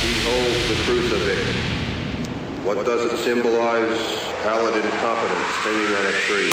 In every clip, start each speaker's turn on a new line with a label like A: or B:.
A: He holds the crucifix. What does it symbolize? Pallid incompetence hanging on a tree.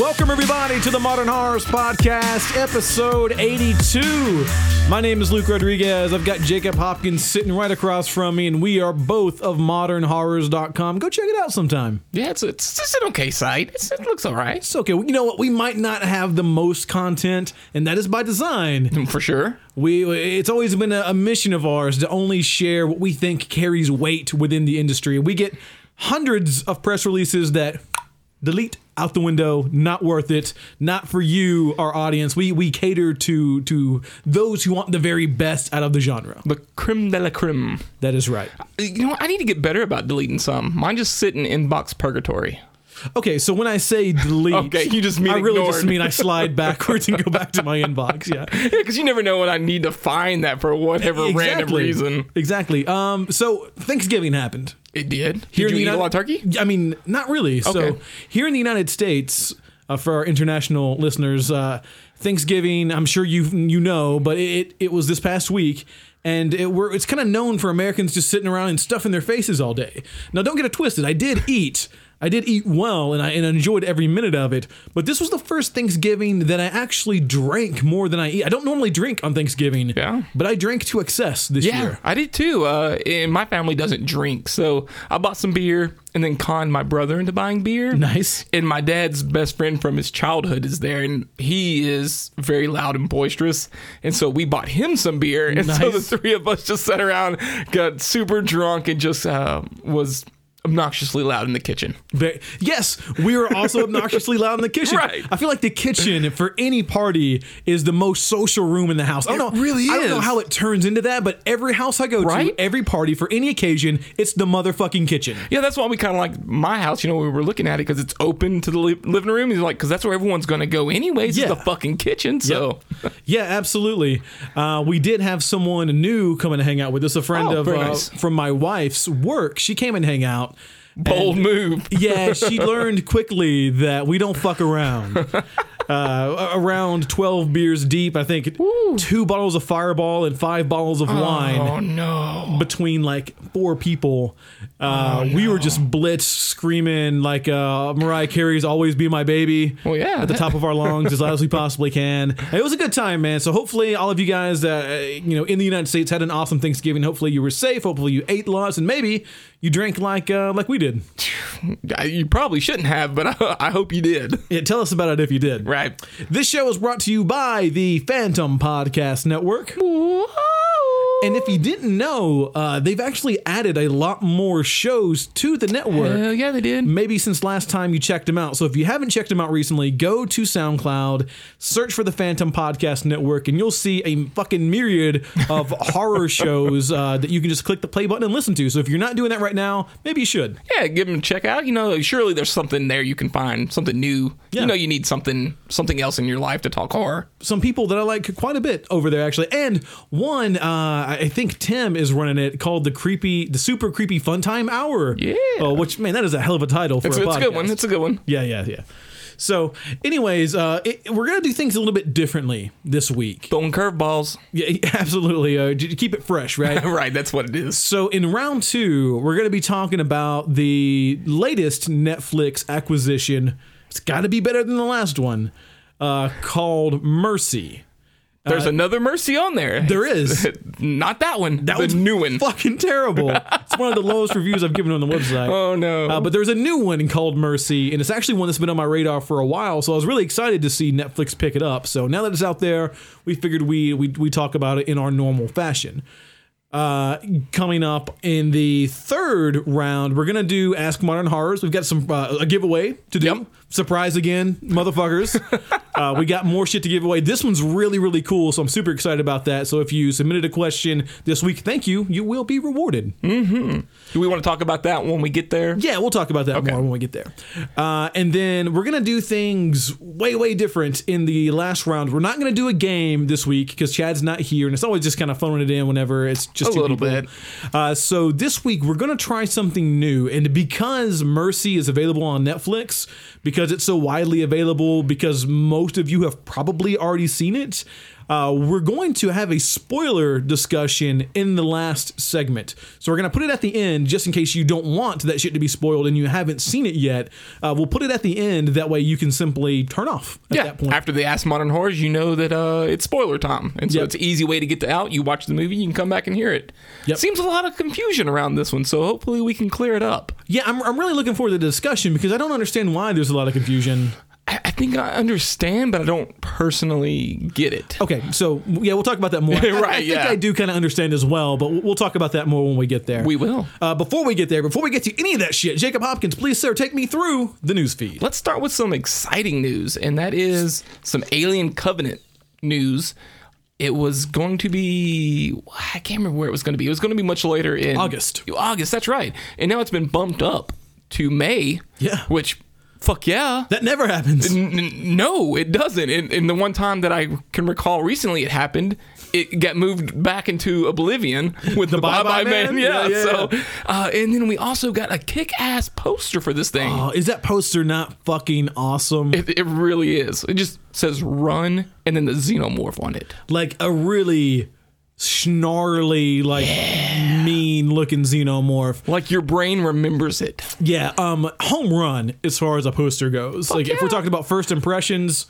B: Welcome, everybody, to the Modern Horrors Podcast, episode 82. My name is Luke Rodriguez. I've got Jacob Hopkins sitting right across from me, and we are both of modernhorrors.com. Go check it out sometime.
C: Yeah, it's it's, it's an okay site. It's, it looks all right
B: It's okay. You know what? We might not have the most content, and that is by design.
C: Mm, for sure.
B: We it's always been a, a mission of ours to only share what we think carries weight within the industry. We get hundreds of press releases that delete out the window, not worth it, not for you, our audience. We we cater to to those who want the very best out of the genre.
C: The creme de la creme.
B: That is right.
C: You know, what? I need to get better about deleting some. Mine just sit in inbox purgatory.
B: Okay, so when I say delete,
C: Okay, you just mean
B: I really just mean I slide backwards and go back to my inbox. Yeah. Yeah.
C: Because you never know when I need to find that for whatever random reason.
B: Exactly. Um. So Thanksgiving happened.
C: It did. Did
B: Here in
C: you
B: the
C: eat a
B: United-
C: lot of turkey?
B: I mean, not really. So here in the United States, uh, for our international listeners, uh, Thanksgiving, I'm sure you you know, but it it was this past week. And it, we're, it's kind of known for Americans just sitting around and stuffing their faces all day. Now, don't get it twisted. I did eat. I did eat well, and I, and enjoyed every minute of it. But this was the first Thanksgiving that I actually drank more than I eat. I don't normally drink on Thanksgiving,
C: Yeah.
B: but I drank to excess this
C: Yeah,
B: year.
C: I did too. Uh, and my family doesn't drink, so I bought some beer and then conned my brother into buying beer.
B: Nice.
C: And my dad's best friend from his childhood is there, and he is very loud and boisterous. And so we bought him some beer, and so the three of us just sat around, got super drunk, and just uh, was obnoxiously loud in the kitchen.
B: But yes, we were also obnoxiously loud in the kitchen.
C: Right.
B: I feel like the kitchen for any party is the most social room in the house. I don't
C: It
B: know.
C: really
B: I don't know how it turns into that, but every house I go
C: Right?
B: to, every party for any occasion, it's the motherfucking kitchen.
C: Yeah, that's why we kind of like my house. You know, we were looking at it because it's open to the li- living room. He's like, because that's where everyone's going to go anyways.
B: Yeah.
C: Is the fucking kitchen. So
B: Yeah, absolutely. Uh, we did have someone new come and hang out with us. A friend
C: Oh,
B: of uh,
C: nice.
B: from my wife's work. She came and hang out.
C: Bold move.
B: Yeah, she learned quickly that we don't fuck around. Uh, around 12 beers deep, I think two bottles of Fireball and five bottles of wine
C: Oh no.
B: between like four people. Uh, We were just blitz screaming like uh, Mariah Carey's "Always Be My Baby."
C: Well, yeah.
B: at the top of our lungs as loud as we possibly can. It was a good time, man. So hopefully, all of you guys that uh, you know in the United States had an awesome Thanksgiving. Hopefully, you were safe. Hopefully, you ate lots, and maybe you drank like uh, like we did.
C: You probably shouldn't have, but I, I hope you did.
B: Yeah, tell us about it if you did.
C: Right.
B: This show is brought to you by the Phantom Podcast Network. And if you didn't know, uh, they've actually added a lot more shows to the network.
C: Hell yeah, they did.
B: maybe since last time you checked them out. So if you haven't checked them out recently, go to SoundCloud, search for the Phantom Podcast Network, and you'll see a fucking myriad of horror shows uh, that you can just click the play button and listen to. So if you're not doing that right now, maybe you should.
C: Yeah, give them a check out. You know, surely there's something there you can find, something new.
B: Yeah.
C: You know, you need something, something else in your life to talk horror.
B: Some people that I like quite a bit over there actually, and one uh, I think Tim is running it called the creepy, the super creepy fun time hour.
C: Yeah.
B: Oh, which man, that is a hell of a title for
C: It's,
B: a
C: it's a good one. It's a good one.
B: Yeah, yeah, yeah. So, anyways, uh, it, we're gonna do things a little bit differently this week.
C: Throwing curveballs.
B: Yeah, absolutely. Uh, keep it fresh, right?
C: right, that's what it is.
B: so, in round two, we're gonna be talking about the latest Netflix acquisition. It's got to be better than the last one, uh, called Mercy.
C: There's another Mercy on there.
B: Uh, There is.
C: Not that one.
B: That was
C: new one.
B: Fucking terrible. it's one of the lowest reviews I've given on the website.
C: Oh no.
B: Uh, but there's a new one called Mercy, and it's actually one that's been on my radar for a while. So I was really excited to see Netflix pick it up. So now that it's out there, we figured we we we talk about it in our normal fashion. Uh, coming up in the third round, we're gonna do Ask Modern Horrors. We've got some uh, a giveaway to do
C: Yep.
B: Surprise again, motherfuckers. uh, we got more shit to give away. This one's really, really cool, so I'm super excited about that. So if you submitted a question this week, thank you. You will be rewarded.
C: Do we want to talk about that when we get there?
B: Yeah, we'll talk about that
C: Okay.
B: more when we get there. Uh, and then we're gonna do things way, way different in the last round. We're not gonna do a game this week because Chad's not here, and it's always just kind of phoning it in whenever it's just
C: A little
B: people.
C: bit.
B: Uh, so this week we're gonna try something new, and because Mercy is available on Netflix, because it's so widely available, because most of you have probably already seen it. Uh, we're going to have a spoiler discussion in the last segment. So we're going to put it at the end just in case you don't want that shit to be spoiled and you haven't seen it yet. Uh, we'll put it at the end. That way you can simply turn off at
C: Yeah.
B: that point.
C: After they ask Modern Horrors, you know that uh, it's spoiler time, and so
B: Yep.
C: it's an easy way to get to out. You watch the movie, you can come back and hear it.
B: Yep.
C: Seems a lot of confusion around this one, so hopefully we can clear it up.
B: yeah, I'm, I'm really looking forward to the discussion because I don't understand why there's a lot of confusion.
C: I, I think I understand, but I don't personally get it.
B: Okay, so yeah, we'll talk about that more. I- I,
C: Right,
B: think
C: yeah.
B: I do kind of understand as well, but we'll, we'll talk about that more when we get there.
C: We will.
B: Uh, before we get there, before we get to any of that shit, Jacob Hopkins, please, sir, take me through the news feed.
C: Let's start with some exciting news, and that is some Alien Covenant news. It was going to be, I can't remember where it was going to be. It was going to be much later in
B: August.
C: August, that's right. And now it's been bumped up to May.
B: Yeah.
C: Which, fuck yeah.
B: That never happens.
C: N- n- no, it doesn't. And, and the one time that I can recall recently it happened, it got moved back into oblivion with the,
B: Bye
C: Bye
B: Bye
C: Man.
B: Man?
C: Yeah.
B: Yeah, yeah,
C: so,
B: yeah.
C: uh, and then we also got a kick ass poster for this thing.
B: Oh, is that poster not fucking awesome?
C: It, it really is. It just says run and then the xenomorph on it.
B: like a really snarly, like mean looking xenomorph.
C: Like your brain remembers it.
B: Yeah, um, home run as far as a poster goes. like if we're talking about first impressions,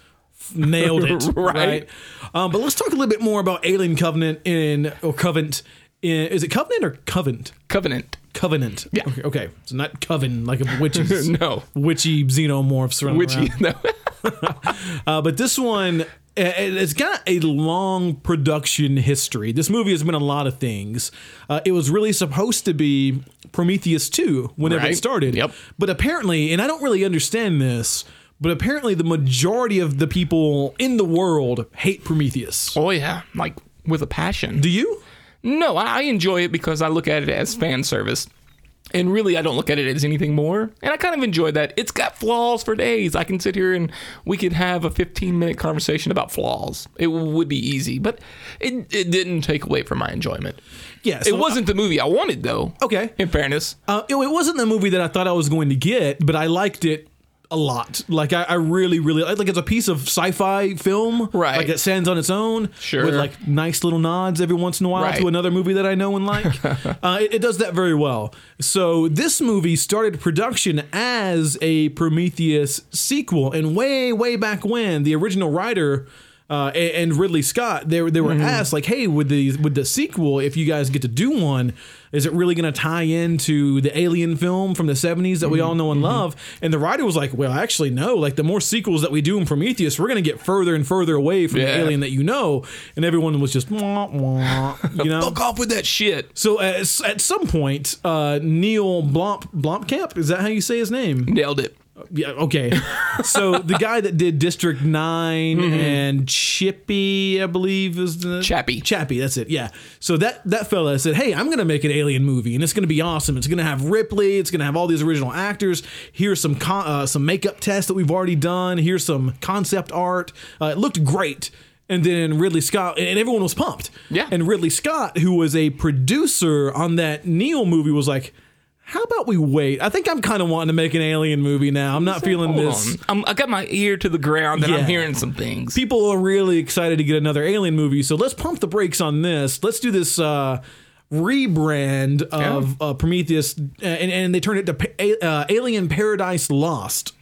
B: nailed it. right.
C: Right.
B: Um, but let's talk a little bit more about Alien Covenant in or Covenant. In, is it Covenant or Covenant?
C: Covenant.
B: Covenant.
C: Yeah.
B: Okay. okay. So not coven like of witches.
C: No.
B: Witchy xenomorphs running
C: Witchy.
B: around.
C: No.
B: Uh, but this one, it's got a long production history. This movie has been a lot of things. Uh, it was really supposed to be Prometheus 2 whenever it started.
C: Yep.
B: But apparently, and I don't really understand this, but apparently the majority of the people in the world hate Prometheus.
C: oh, yeah. Like with a passion.
B: Do you?
C: No, I I enjoy it because I look at it as fan service. And really, I don't look at it as anything more. And I kind of enjoy that. It's got flaws for days. I can sit here and we could have a 15 minute conversation about flaws. It would be easy, but it, it didn't take away from my enjoyment.
B: Yeah.
C: it wasn't the movie I wanted, though.
B: Okay.
C: In fairness.
B: Uh, it, it wasn't the movie that I thought I was going to get, but I liked it a lot. Like I, I really, really like it's a piece of sci-fi film.
C: Right.
B: Like it stands on its own.
C: Sure.
B: With like nice little nods every once in a while
C: Right.
B: to another movie that I know and like. uh, it, it does that very well. So this movie started production as a Prometheus sequel, and way, way back when the original writer. Uh, a- and Ridley Scott, they, were- they were
C: Mm-hmm.
B: asked like, "Hey, with the with the sequel, if you guys get to do one, is it really going to tie into the Alien film from the '70s that we all know and
C: Mm-hmm.
B: love?" And the writer was like, "Well, actually, no. Like the more sequels that we do in Prometheus, we're going to get further and further away from the alien that you know." And everyone was just, wah, wah, you know.
C: Fuck off with that shit.
B: So at, at some point, uh, Neil Blomp Blomkamp is that how you say his name?
C: Nailed it.
B: Yeah, okay. so the guy that did District 9 and Chippy, I believe is the
C: Chappie.
B: Chappie, that's it. Yeah. So that that fella said, "Hey, I'm going to make an alien movie and it's going to be awesome. It's going to have Ripley, it's going to have all these original actors. Here's some con- uh, some makeup tests that we've already done. Here's some concept art. Uh, it looked great." And then Ridley Scott, and everyone was pumped.
C: Yeah.
B: And Ridley Scott, who was a producer on that Neil movie, was like, how about we wait? I think I'm kind of wanting to make an alien movie now. I'm not feeling this.
C: I'm, I got my ear to the ground and
B: Yeah.
C: I'm hearing some things.
B: People are really excited to get another alien movie, so let's pump the brakes on this. Let's do this uh, rebrand of uh, Prometheus, and, and they turned it to Pa- uh, Alien Paradise Lost,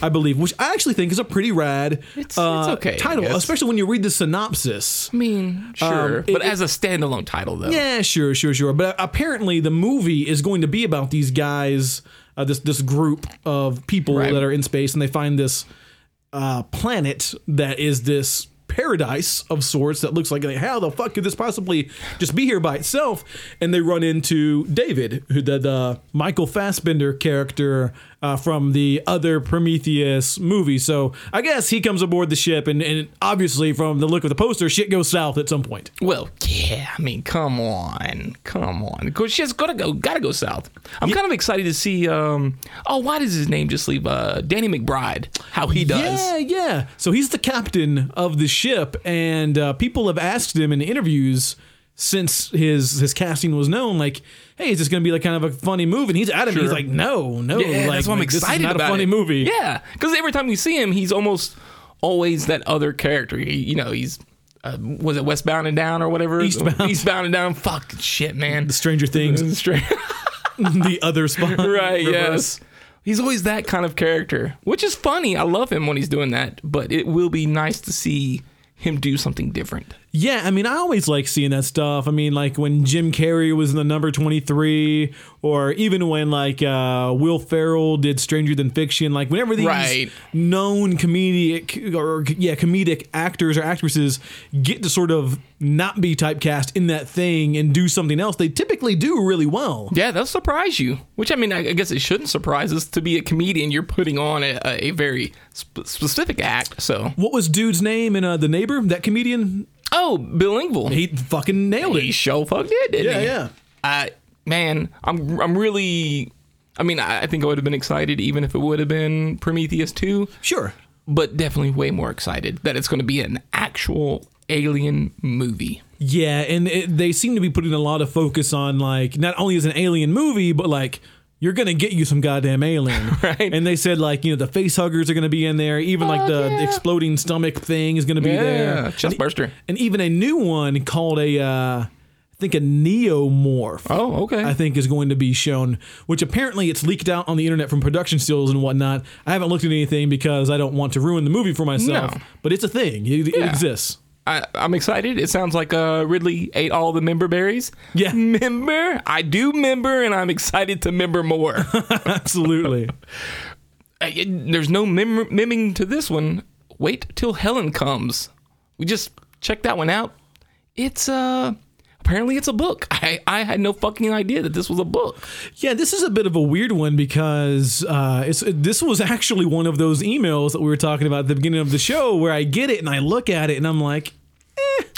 B: I believe, which I actually think is a pretty rad
C: It's- it's
B: uh,
C: okay,
B: title, especially when you read the synopsis.
C: I mean, sure.
B: Um,
C: but
B: it-
C: as a standalone title, though.
B: Yeah, sure, sure, sure. But apparently, the movie is going to be about these guys, uh, this this group of people
C: Right.
B: that are in space, and they find this uh, planet that is this paradise of sorts that looks like how the fuck could this possibly just be here by itself? And they run into David, who the, the Michael Fassbender character uh, from the other Prometheus movie. So I guess he comes aboard the ship, and, and obviously, from the look of the poster, shit goes south at some point.
C: Well, yeah, I mean, come on, come on. Of course, she's gotta go, gotta go south. I'm kind of excited to see. Um, oh, why does his name just leave? Uh, Danny McBride. How he does.
B: Yeah, yeah. So he's the captain of the ship, and uh, people have asked him in interviews since his his casting was known, like, "Hey, is this going to be like kind of a funny movie?" And he's adamant. He's
C: Sure.
B: like, "No, no,
C: Yeah,
B: like,
C: that's why I'm
B: like,
C: excited
B: not
C: about
B: a funny
C: it.
B: movie."
C: Yeah, because every time you see him, he's almost always that other character. He, you know, he's uh, was it Westbound and Down or whatever?
B: Eastbound.
C: Eastbound and Down. Fuck shit, man.
B: The Stranger Things,
C: Straight.
B: the other spot,
C: right.
B: reverse.
C: Yes. He's always that kind of character, which is funny. I love him when he's doing that, but it will be nice to see him do something different.
B: Yeah, I mean, I always like seeing that stuff. I mean, like when Jim Carrey was in the number 23, or even when like uh, Will Ferrell did Stranger Than Fiction, like whenever these
C: Right.
B: known comedic or yeah, comedic actors or actresses get to sort of not be typecast in that thing and do something else, they typically do really well.
C: Yeah, they'll surprise you. Which I mean, I I guess it shouldn't surprise us to be a comedian. You're putting on a, a very sp- specific act. So,
B: What was dude's name in uh, The Neighbor? That comedian?
C: Oh, Bill Engvall,
B: He fucking nailed it.
C: he show fuck did, didn't
B: Yeah,
C: he?
B: yeah.
C: I man, I'm I'm really. I mean, I I think I would have been excited even if it would have been Prometheus 2,
B: Sure.
C: but definitely way more excited that it's going to be an actual alien movie.
B: Yeah, and it, they seem to be putting a lot of focus on like not only as an alien movie, but like you're gonna get you some goddamn alien,
C: Right.
B: And they said like you know the face huggers are gonna be in there, even like the
C: yeah.
B: exploding stomach thing is gonna be
C: Yeah,
B: there,
C: chest
B: and,
C: burster.
B: and even a new one called a uh, I think a neomorph.
C: Oh, okay.
B: I think is going to be shown, which apparently it's leaked out on the internet from production stills and whatnot. I haven't looked at anything because I don't want to ruin the movie for myself.
C: No.
B: But it's a thing; it, it exists.
C: I, I'm excited. It sounds like uh, Ridley ate all the member berries.
B: Yeah.
C: member. I do member, and I'm excited to member more.
B: Absolutely.
C: Uh, There's no miming to this one. Wait till Helen comes. We just checked that one out. It's uh apparently it's a book. I I had no fucking idea that this was a book.
B: Yeah, this is a bit of a weird one because uh, it's this was actually one of those emails that we were talking about at the beginning of the show where I get it and I look at it and I'm like,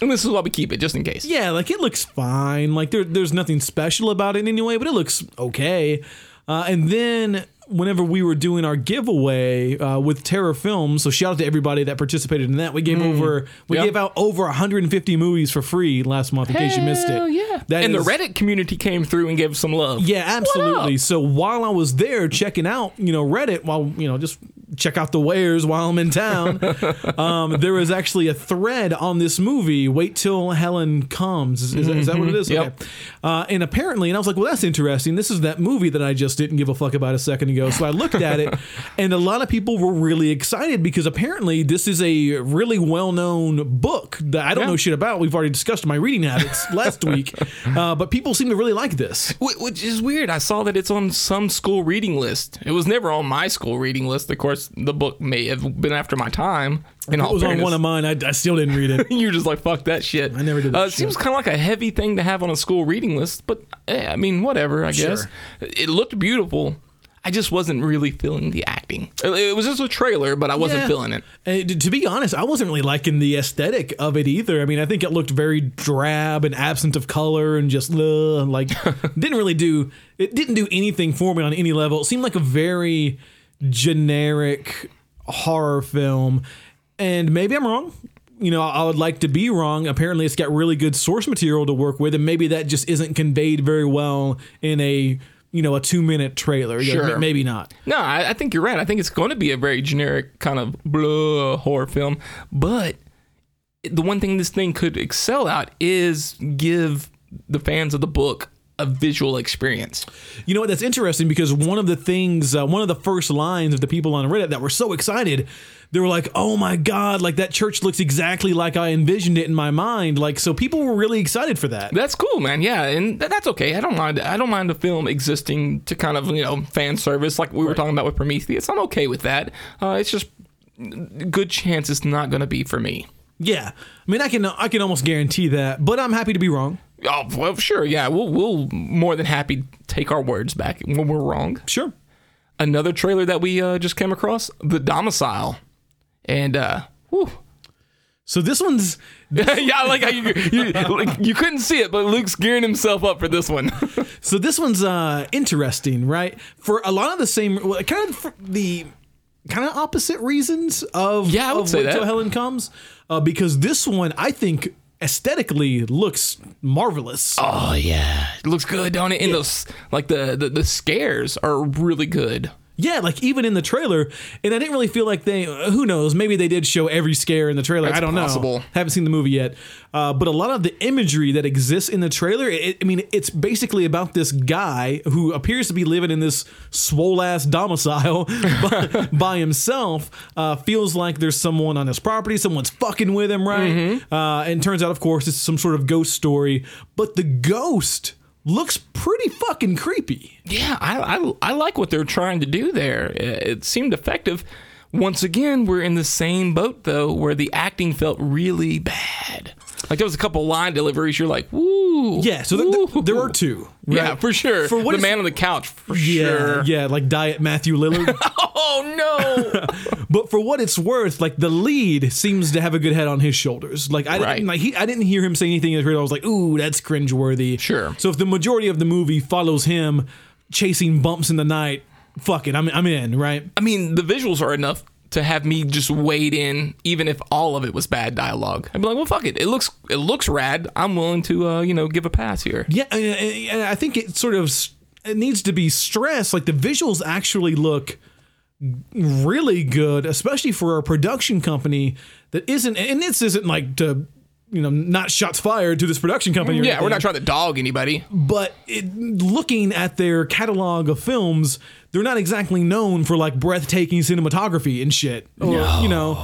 C: And this is why we keep it just in case.
B: yeah, like it looks fine. Like there, there's nothing special about it anyway, but it looks okay. Uh, and then whenever we were doing our giveaway uh, with Terror Films, so shout out to everybody that participated in that. We gave over, we
C: Yeah.
B: gave out over 150 movies for free last month in case you missed it.
C: Yeah.
B: That
C: and
B: is-
C: the Reddit community came through and gave some love.
B: Yeah, absolutely. So while I was there checking out, you know, Reddit, while you know, just check out the wares while I'm in town, um, there was actually a thread on this movie. Wait till Helen comes. Is, is, that- is that what it is?
C: Yep.
B: Okay. Uh, and apparently, and I was like, well, that's interesting. This is that movie that I just didn't give a fuck about a second ago. So I looked at it, and a lot of people were really excited because apparently this is a really well-known book that I don't
C: Yeah.
B: know shit about. We've already discussed my reading habits last week, uh, but people seem to really like this.
C: Which is weird. I saw that it's on some school reading list. It was never on my school reading list. Of course, the book may have been after my time. In
B: It was on one of mine. I, I still didn't read it.
C: You're just like fuck that shit.
B: I never did that
C: Uh, it seems kind of like a heavy thing to have on a school reading list, but eh, I mean, whatever. I guess
B: Sure.
C: it looked beautiful. I just wasn't really feeling the acting. It was just a trailer, but I wasn't
B: Yeah.
C: feeling it.
B: And to- to be honest, I wasn't really liking the aesthetic of it either. I mean, I think it looked very drab and absent of color and just uh, like didn't really do it. Didn't do anything for me on any level. It seemed like a very generic horror film, and maybe I'm wrong. You know, I would like to be wrong. Apparently, it's got really good source material to work with, and maybe that just isn't conveyed very well in a you know a two minute trailer.
C: Sure.
B: ma- maybe not.
C: No, I, I think you're right. I think it's going to be a very generic kind of blah horror film. But the one thing this thing could excel at is give the fans of the book a visual experience.
B: You know what? That's interesting because one of the things, uh, one of the first lines of the people on Reddit that were so excited, they were like, "Oh my god! Like that church looks exactly like I envisioned it in my mind." Like, so people were really excited for that.
C: That's cool, man. Yeah, and th- that's okay. I don't mind. I don't mind the film existing to kind of you know fan service, like we were talking about with Prometheus. I'm okay with that. Uh, it's just good chance it's not going to be for me.
B: Yeah, I mean, I can I can almost guarantee that, but I'm happy to be wrong.
C: Oh well, sure. Yeah, we'll we'll more than happy take our words back when we're wrong.
B: Sure.
C: another trailer that we uh, just came across, The Domicile, and uh, whew.
B: So this one's
C: yeah, I like how you you, like, you couldn't see it, but Luke's gearing himself up for this one.
B: so this one's uh interesting, right? For a lot of the same, well, kind of the kind of opposite reasons of
C: Yeah, I would
B: of
C: say that.
B: Helen comes, uh, because this one I think aesthetically looks marvelous.
C: oh yeah, it looks good, don't it? And those like the, the the scares are really good.
B: Yeah, like even in the trailer, and I didn't really feel like they. uh, Who knows? Maybe they did show every scare in the trailer.
C: That's
B: I don't
C: possible.
B: know. Haven't seen the movie yet, uh, but a lot of the imagery that exists in the trailer. It, I mean, it's basically about this guy who appears to be living in this swole ass domicile by, by himself. Uh, feels like there's someone on his property. Someone's fucking with him, right?
C: Mm-hmm.
B: Uh, and turns out, of course, it's some sort of ghost story. But the ghost looks pretty fucking creepy.
C: Yeah, I, I I like what they're trying to do there. It, it seemed effective. Once again, we're in the same boat though, where the acting felt really bad. Like there was a couple line deliveries. You're like, woo.
B: Yeah, so th- th- there are two.
C: Yeah, for sure.
B: For what
C: the
B: is-
C: man on the couch, for
B: Yeah,
C: sure.
B: yeah, like Diet Matthew Lillard.
C: Oh no.
B: but for what it's worth, like the lead seems to have a good head on his shoulders. Like I
C: Right.
B: didn't like he I didn't hear him say anything in the. I was like, ooh, that's cringeworthy.
C: Sure.
B: So if the majority of the movie follows him chasing bumps in the night, fuck it, I'm I'm in, right?
C: I mean, the visuals are enough to have me just wade in, even if all of it was bad dialogue. I'd be like, well, fuck it. It looks it looks rad. I'm willing to uh, you know give a pass here.
B: Yeah, and- I think it sort of it needs to be stressed. Like the visuals actually look really good, especially for a production company that isn't. And this isn't like to you know not shots fired to this production company. or
C: Yeah, we're not trying to dog anybody.
B: But it, looking at their catalog of films, they're not exactly known for like breathtaking cinematography and shit. Or, you know,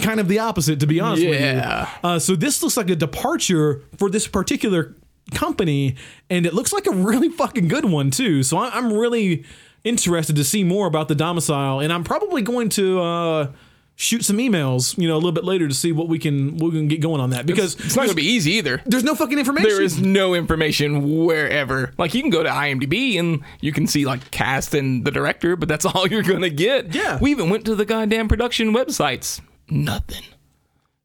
B: kind of the opposite, to be honest with you. Uh, so this looks like a departure for this particular company, and it looks like a really fucking good one too. So I, I'm really interested to see more about the domicile, and I'm probably going to. Uh, Shoot some emails, you know, a little bit later to see what we can what we can get going on that because
C: It's not gonna be easy either.
B: there's no fucking information.
C: There is no information wherever. Like you can go to IMDb and you can see like cast and the director, but that's all you're gonna get.
B: Yeah.
C: We even went to the goddamn production websites. Nothing.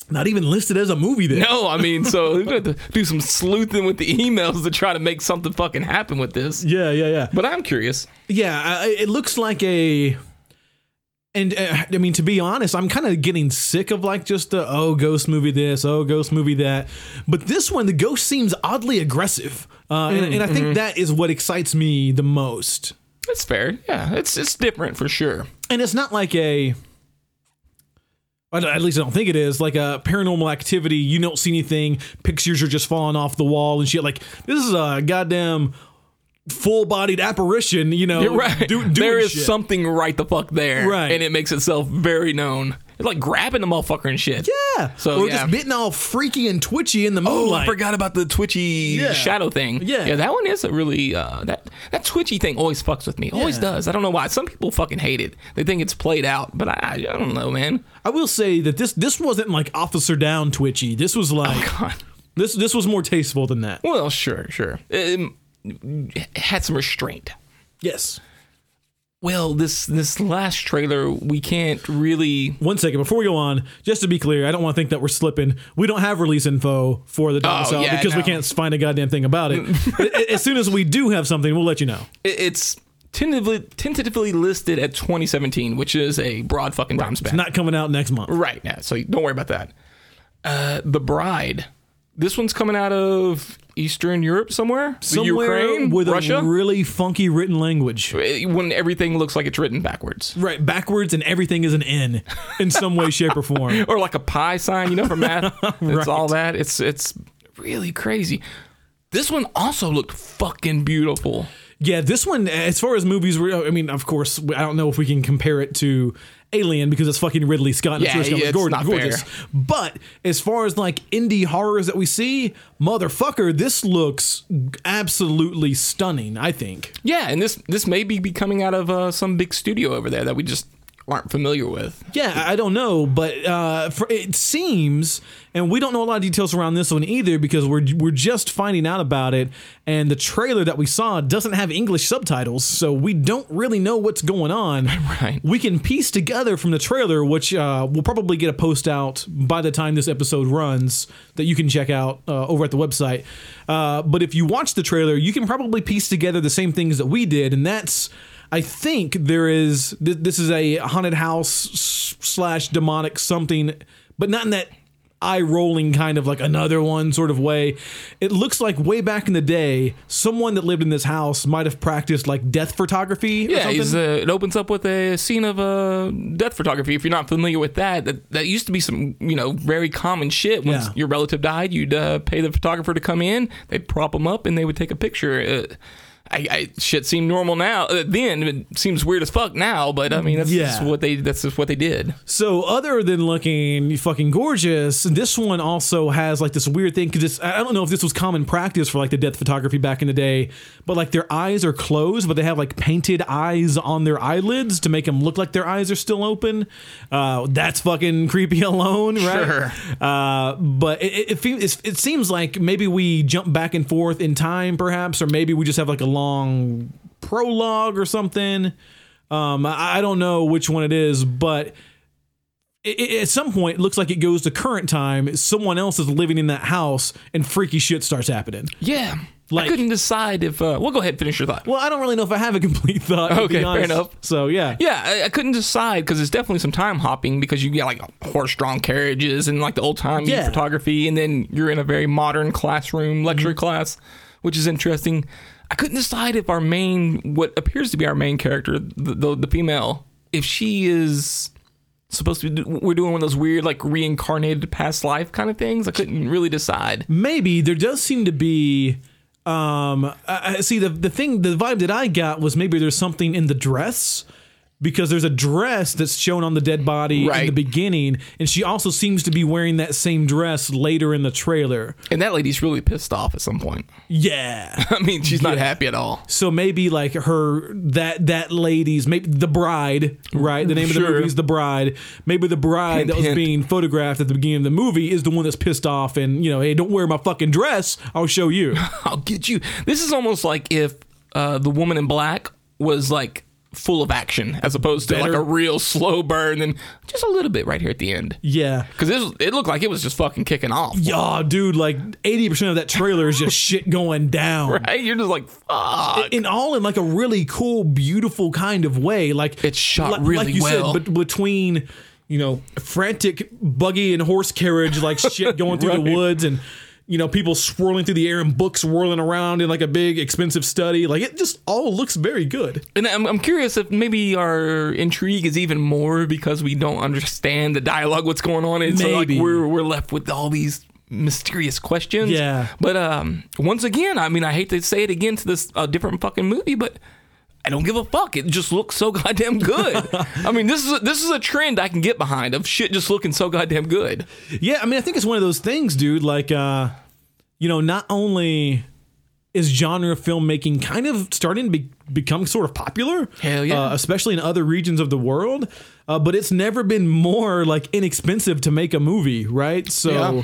B: not even listed as a movie. There,
C: No, I mean, so we're gonna have to do some sleuthing with the emails to try to make something fucking happen with this.
B: Yeah, yeah, yeah.
C: But I'm curious.
B: Yeah, it looks like a. And uh, I mean, to be honest, I'm kind of getting sick of like just the oh ghost movie this, oh ghost movie that. But this one, the ghost seems oddly aggressive, uh, and, and I think that is what excites me the most.
C: That's fair. Yeah, it's it's different for sure.
B: And it's not like a. At at least I don't think it is like a paranormal activity. You don't see anything. Pictures are just falling off the wall and shit. Like this is a goddamn full-bodied apparition. You know,
C: You're right.
B: do-
C: there is
B: shit.
C: something right the fuck there,
B: Right.
C: And it makes itself very known. It's like grabbing the motherfucker and shit.
B: Yeah.
C: So,
B: or
C: yeah.
B: just getting all freaky and twitchy in the
C: Oh,
B: moonlight.
C: I forgot about the twitchy
B: Yeah.
C: shadow thing.
B: Yeah.
C: yeah, that one is a really uh, that that twitchy thing always fucks with me. Always
B: Yeah.
C: does. I don't know why. Some people fucking hate it. They think it's played out, but I I don't know, man.
B: I will say that this this wasn't like officer down twitchy. This was like
C: God.
B: this this was more tasteful than that.
C: Well, sure, sure. It had some restraint.
B: Yes.
C: Well, this this last trailer, we can't really.
B: One second before we go on, just to be clear, I don't want to think that we're slipping. We don't have release info for the domicile
C: Oh, yeah,
B: because we can't find a goddamn thing about it. As soon as we do have something, we'll let you know.
C: It's tentatively tentatively listed at 2017, which is a broad fucking time span.
B: Not coming out next month.
C: Right. Yeah. So don't worry about that. Uh, the Bride. This one's coming out of Eastern Europe somewhere.
B: Somewhere
C: Ukraine,
B: with
C: Russia.
B: a really funky written language.
C: Eh, when everything looks like it's written backwards.
B: Right, backwards and everything is an N in some way, shape, or form.
C: Or like a pi sign, you know, for math. It's all that. It's it's really crazy. This one also looked fucking beautiful.
B: Yeah, this one, as far as movies, I mean, of course, I don't know if we can compare it to Alien because it's fucking Ridley Scott. And
C: Yeah,
B: it's, really
C: it's
B: gorgeous,
C: not
B: gorgeous. But as far as like indie horrors that we see, motherfucker, this looks absolutely stunning. I think.
C: Yeah, and this this may be be coming out of uh, some big studio over there that we just aren't familiar with.
B: Yeah, I don't know, but uh, for, it seems, and we don't know a lot of details around this one either because we're we're just finding out about it, and the trailer that we saw doesn't have English subtitles, so we don't really know what's going on.
C: Right.
B: We can piece together from the trailer, which uh, we'll probably get a post out by the time this episode runs that you can check out uh, over at the website. Uh, but if you watch the trailer, you can probably piece together the same things that we did, and that's. I think there is. th- This is a haunted house slash demonic something, but not in that eye rolling kind of like another one sort of way. It looks like way back in the day, someone that lived in this house might have practiced like death photography. Or
C: Yeah, uh, it opens up with a scene of uh, death photography. If you're not familiar with that, that, that used to be some you know very common shit. When
B: Yeah.
C: your relative died, you'd uh, pay the photographer to come in, they'd prop him up, and they would take a picture. Uh, I, I shit seemed normal now. Uh, then it seems weird as fuck now, but I mean that's
B: Yeah.
C: just what they that's just what they did.
B: So other than looking fucking gorgeous, this one also has like this weird thing because I don't know if this was common practice for like the death photography back in the day, but like their eyes are closed, but they have like painted eyes on their eyelids to make them look like their eyes are still open. Uh, that's fucking creepy alone, right?
C: Sure.
B: Uh, but it, it, it, it seems like maybe we jump back and forth in time, perhaps, or maybe we just have like a long prologue or something. Um, I, I don't know which one it is, but it, it- at some point, it looks like it goes to current time. Someone else is living in that house, and freaky shit starts happening.
C: Yeah,
B: Like-
C: I couldn't decide if. Uh, well, go ahead, finish your thought.
B: Well, I don't really know if I have a complete thought.
C: Okay, fair enough.
B: So yeah,
C: Yeah, I, I couldn't decide because it's definitely some time hopping because you get like horse-drawn carriages and like the old time
B: Yeah.
C: photography, and then you're in a very modern classroom lecture
B: Mm-hmm.
C: class, which is interesting. I couldn't decide if our main, what appears to be our main character, the the, the female, if she is supposed to be, we're doing one of those weird like reincarnated past life kind of things. I couldn't really decide.
B: maybe there does seem to be. Um, I, see the the thing, the vibe that I got was maybe there's something in the dress. Because there's a dress that's shown on the dead body in the beginning, and she also seems to be wearing that same dress later in the trailer.
C: And that lady's really pissed off at some point.
B: Yeah.
C: I mean, she's not happy at all.
B: So maybe like her that that lady's maybe the bride, right? The name of the movie is the bride. Maybe the bride
C: Hint,
B: that was
C: hint.
B: being photographed at the beginning of the movie is the one that's pissed off and you know, hey, don't wear my fucking dress. I'll show you.
C: I'll get you. This is almost like if uh, the woman in black was like full of action as opposed to like a real slow burn and just a little bit right here at the end.
B: yeah.
C: Because it looked like it was just fucking kicking off.
B: Yeah, dude, like 80% of that trailer is just shit going down.
C: Right? You're just like, fuck.
B: And all in like a really cool, beautiful kind of way. Like
C: It's shot
B: li-
C: really
B: like you
C: well.
B: said, but between you know frantic buggy and horse carriage like shit going through the woods and you know people swirling through the air and books whirling around in like a big expensive study. Like it just all looks very good.
C: And I'm, I'm curious if maybe our intrigue is even more because we don't understand the dialogue, what's going on. And so like we're, we're left with all these mysterious questions.
B: Yeah.
C: But um, once again, I mean, I hate to say it again to this uh, different fucking movie, but I don't give a fuck. It just looks so goddamn good. I mean, this is a, this is a trend I can get behind of shit just looking so goddamn good.
B: Yeah, I mean, I think it's one of those things, dude. Like, uh, you know, not only is genre filmmaking kind of starting to be, become sort of popular,
C: Hell yeah.
B: uh, especially in other regions of the world, uh, but it's never been more like inexpensive to make a movie, right? So.
C: Yeah.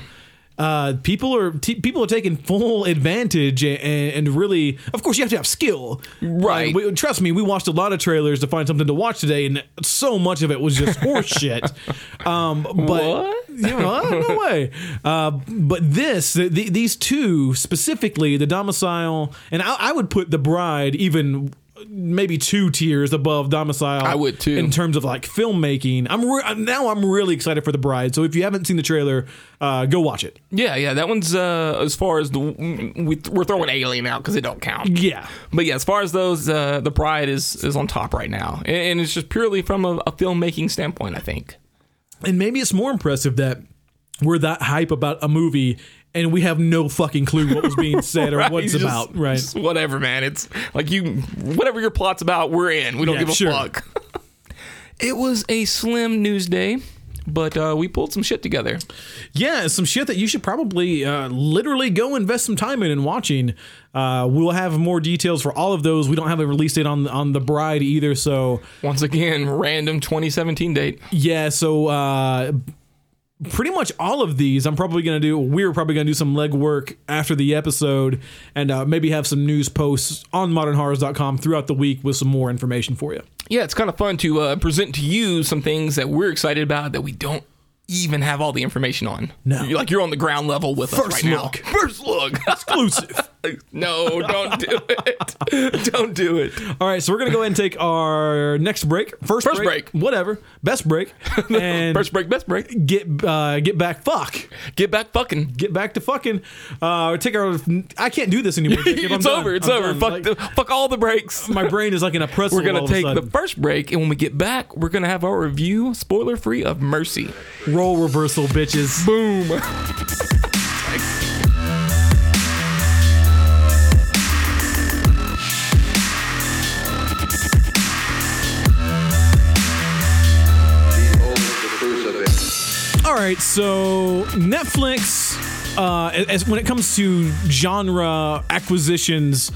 B: Uh, people are t- people are taking full advantage and, and really, of course, you have to have skill,
C: Right.
B: Uh, we, trust me, we watched a lot of trailers to find something to watch today, and so much of it was just horse shit. Um, but
C: What?
B: you know, no way. Uh, but this, the, the, these two specifically, the domicile, and I, I would put the bride even maybe two tiers above domicile.
C: I would, too.
B: in terms of like filmmaking. I'm re- now I'm really excited for the bride. So if you haven't seen the trailer, uh, go watch it.
C: Yeah, yeah, that one's uh, as far as the we, we're throwing Alien out because it don't count.
B: Yeah.
C: But yeah, as far as those, uh, the Bride is is on top right now, and, and it's just purely from a, a filmmaking standpoint. I think.
B: And maybe it's more impressive that we're that hype about a movie and we have no fucking clue what was being said or
C: Right?
B: what it's
C: Just-
B: about. Right.
C: just whatever, man. It's like you, whatever your plot's about, we're in. We don't
B: Yeah,
C: give a
B: sure.
C: fuck. it was a slim news day. but uh, we pulled some shit together.
B: Yeah, some shit that you should probably uh, literally go invest some time in and watching. Uh, we'll have more details for all of those. We don't have a release date on on the Bride either, so
C: Once again, random 2017 date.
B: yeah. So uh, pretty much all of these, I'm probably gonna do. We're probably gonna do some legwork after the episode, and uh, maybe have some news posts on ModernHorrors.com throughout the week with some more information for you.
C: Yeah, it's kind of fun to uh, present to you some things that we're excited about that we don't even have all the information on.
B: No.
C: You're like you're on the ground level with us
B: First
C: right
B: look.
C: now. First look.
B: Exclusive.
C: no, don't do it. don't do it.
B: All right, so we're gonna go ahead and take our next break. First,
C: First break.
B: whatever, best break, and
C: First break, best break.
B: get uh, get back. Fuck.
C: Get back fucking.
B: get back to fucking uh take our I can't do this anymore.
C: It's
B: done.
C: over. It's
B: I'm
C: over.
B: done.
C: Fuck,
B: Like,
C: the, fuck all the breaks.
B: my brain is like in a pretzel.
C: We're gonna
B: all of a
C: take the first break, and when we get back, we're gonna have our review, spoiler free, of Mercy.
B: role reversal, bitches.
C: Boom.
B: All right, so Netflix, uh, as when it comes to genre acquisitions,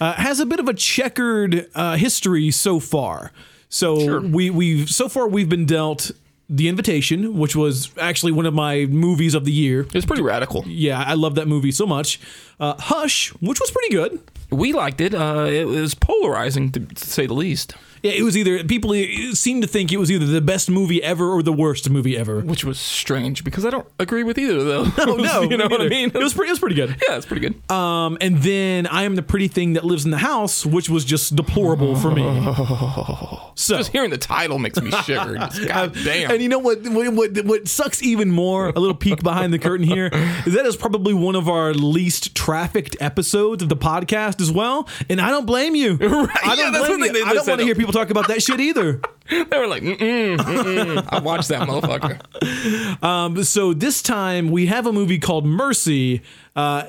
B: uh, has a bit of a checkered uh, history so far. So
C: Sure.
B: we we've so far we've been dealt The Invitation, which was actually one of my movies of the year.
C: It's pretty radical.
B: Yeah, I love that movie so much. Uh, Hush, which was pretty good.
C: We liked it. Uh, it was polarizing, to, to say the least.
B: Yeah, it was either people seem to think it was either the best movie ever or the worst movie ever.
C: Which was strange because I don't agree with either of those.
B: Oh no,
C: you know what I mean?
B: It was pretty. It was pretty good.
C: yeah, it's pretty good.
B: Um, and then I am the pretty thing that lives in the house, which was just deplorable for me. So.
C: Just hearing the title makes me shiver. God damn.
B: And you know what, what? What? What sucks even more? A little peek behind the curtain here is that is probably one of our least trafficked episodes of the podcast as well. And I don't blame you. I
C: Yeah,
B: don't
C: that's
B: blame you.
C: they- they
B: I don't want to hear people talk about that shit either.
C: they were like, mm-mm, mm-mm. I watched that motherfucker.
B: Um, so this time we have a movie called Mercy. Uh,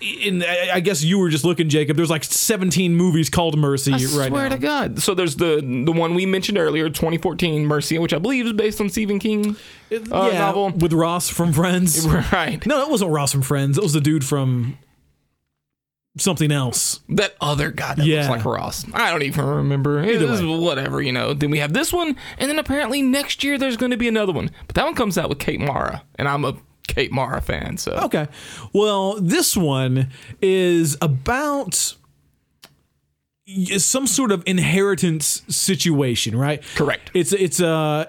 B: in I I guess you were just looking, Jacob. There's like 17 movies called Mercy
C: I
B: right
C: swear to God. So there's the the one we mentioned earlier, 2014 Mercy, which I believe is based on Stephen King uh,
B: yeah,
C: novel.
B: with Ross from Friends.
C: Right.
B: No, that wasn't Ross from Friends. It was the dude from something else.
C: That other guy that
B: Yeah.
C: looks like Ross. I don't even remember.
B: Either way.
C: whatever, you know. Then we have this one, and then apparently next year there's going to be another one. But that one comes out with Kate Mara, and I'm a Kate Mara fan, so
B: Okay. Well, this one is about some sort of inheritance situation, right?
C: Correct.
B: It's it's uh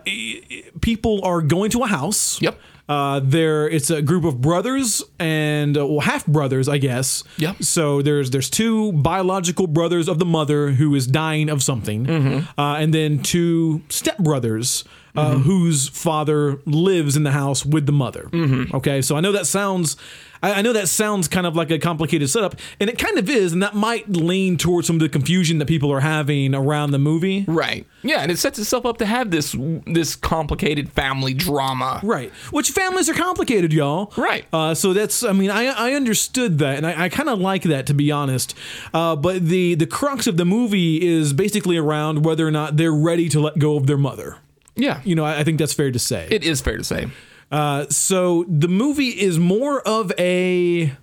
B: people are going to a house.
C: Yep.
B: Uh, there, it's a group of brothers and uh, well, half brothers, I guess.
C: Yep.
B: So there's there's two biological brothers of the mother who is dying of something,
C: Mm-hmm.
B: uh, and then two stepbrothers uh, whose father lives in the house with the mother.
C: Mm-hmm.
B: Okay, so I know that sounds. I I know that sounds kind of like a complicated setup, and it kind of is, and that might lean towards some of the confusion that people are having around the movie.
C: right, yeah, and it sets itself up to have this this complicated family drama.
B: Right. Which families are complicated, y'all.
C: Right.
B: Uh, so that's, I mean, I, I understood that, and I, I kind of like that, to be honest. Uh, but the, the crux of the movie is basically around whether or not they're ready to let go of their mother.
C: Yeah,
B: You know, I, I think that's fair to say.
C: it is fair to say.
B: Uh, so the movie is more of a,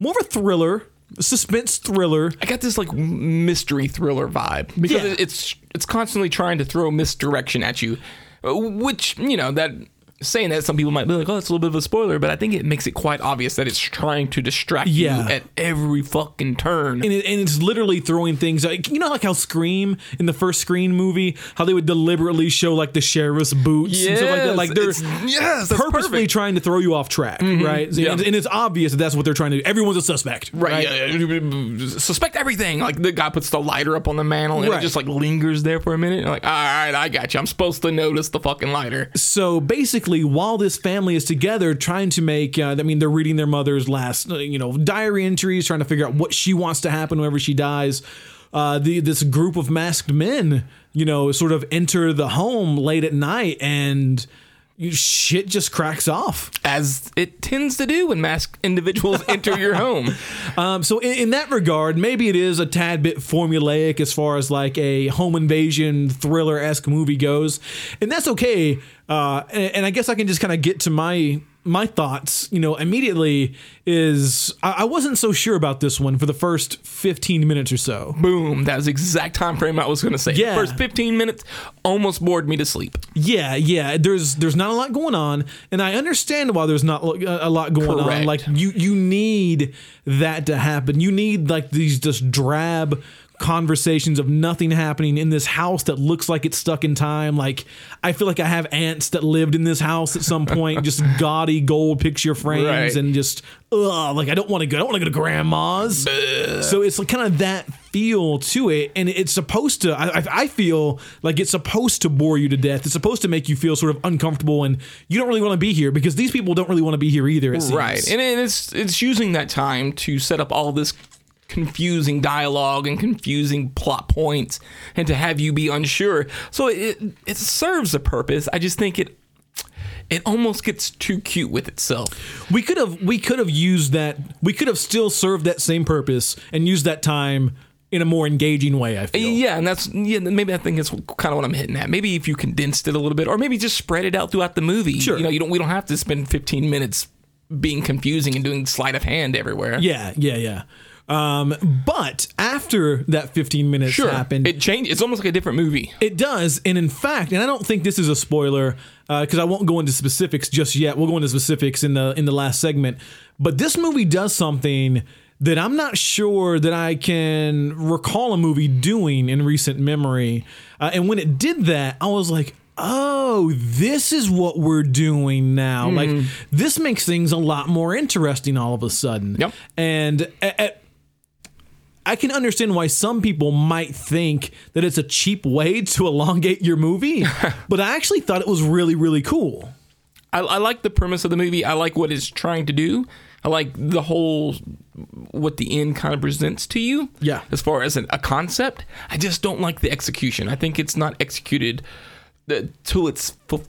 B: more of a thriller, suspense thriller.
C: I got this like mystery thriller vibe because
B: Yeah.
C: it's it's constantly trying to throw misdirection at you, which you know that saying that some people might be like, oh, it's a little bit of a spoiler, but I think it makes it quite obvious that it's trying to distract
B: Yeah.
C: you at every fucking turn.
B: and, it, and it's literally throwing things like you know like how Scream in the first Scream movie how they would deliberately show like the sheriff's boots and stuff like that like they're
C: yes,
B: purposely
C: perfect.
B: trying to throw you off track mm-hmm. right
C: yeah.
B: and, and it's obvious that that's what they're trying to do everyone's a suspect
C: Right, yeah, yeah, suspect everything. Like the guy puts the lighter up on the mantle and
B: Right.
C: it just like lingers there for a minute. Like, all right, I got you. I'm supposed to notice the fucking lighter.
B: so basically while this family is together trying to make uh, i mean they're reading their mother's last uh, you know diary entries trying to figure out what she wants to happen whenever she dies. Uh, the this group of masked men you know sort of enter the home late at night and you, shit just cracks off.
C: as it tends to do when masked individuals enter your home.
B: Um, so in, in that regard, maybe it is a tad bit formulaic as far as like a home invasion thriller esque movie goes, and that's okay. Uh, and, and I guess I can just kind of get to my my thoughts. You know, immediately is I, I wasn't so sure about this one for the first fifteen minutes or so.
C: Boom. That was the exact time frame I was going to say.
B: Yeah.
C: The first 15 minutes almost bored me to sleep.
B: Yeah, yeah. There's there's not a lot going on, and I understand why there's not uh, a lot going on. Like you you need that to happen. You need like these just drab conversations of nothing happening in this house that looks like it's stuck in time. Like I feel like I have ants that lived in this house at some point, just gaudy gold picture frames
C: Right.
B: and just ugh, like I don't want to go. I don't want to go to grandma's. So it's like kind of that feel to it, and it's supposed to. I, I- I feel like it's supposed to bore you to death. It's supposed to make you feel sort of uncomfortable, and you don't really want to be here because these people don't really want to be here either. It seems.
C: Right. And it's it's using that time to set up all this confusing dialogue and confusing plot points and to have you be unsure. So it it serves a purpose. I just think it it almost gets too cute with itself.
B: we could have we could have used that. We could have still served that same purpose and used that time in a more engaging way. I feel.
C: Yeah, and that's yeah. Maybe I think it's kind of what I'm hitting at. Maybe if you condensed it a little bit, or maybe just spread it out throughout the movie.
B: Sure.
C: You know, you don't. We don't have to spend 15 minutes being confusing and doing sleight of hand everywhere.
B: Yeah, yeah, yeah. Um, but after that 15 minutes
C: Sure.
B: happened,
C: It changed. It's almost like a different movie.
B: It does, and in fact, and I don't think this is a spoiler because I won't go into specifics just yet. We'll go into specifics in the in the last segment. But this movie does something that I'm not sure that I can recall a movie doing in recent memory. Uh, and when it did that, I was like. Oh, this is what we're doing now. Like this makes things a lot more interesting all of a sudden.
C: Yep.
B: And a- a- I can understand why some people might think that it's a cheap way to elongate your movie, but I actually thought it was really, really cool.
C: I, I like the premise of the movie. I like what it's trying to do. I like the whole what the end kind of presents to you.
B: Yeah.
C: As far as an, a concept, I just don't like the execution. I think it's not executed uh, to its fu-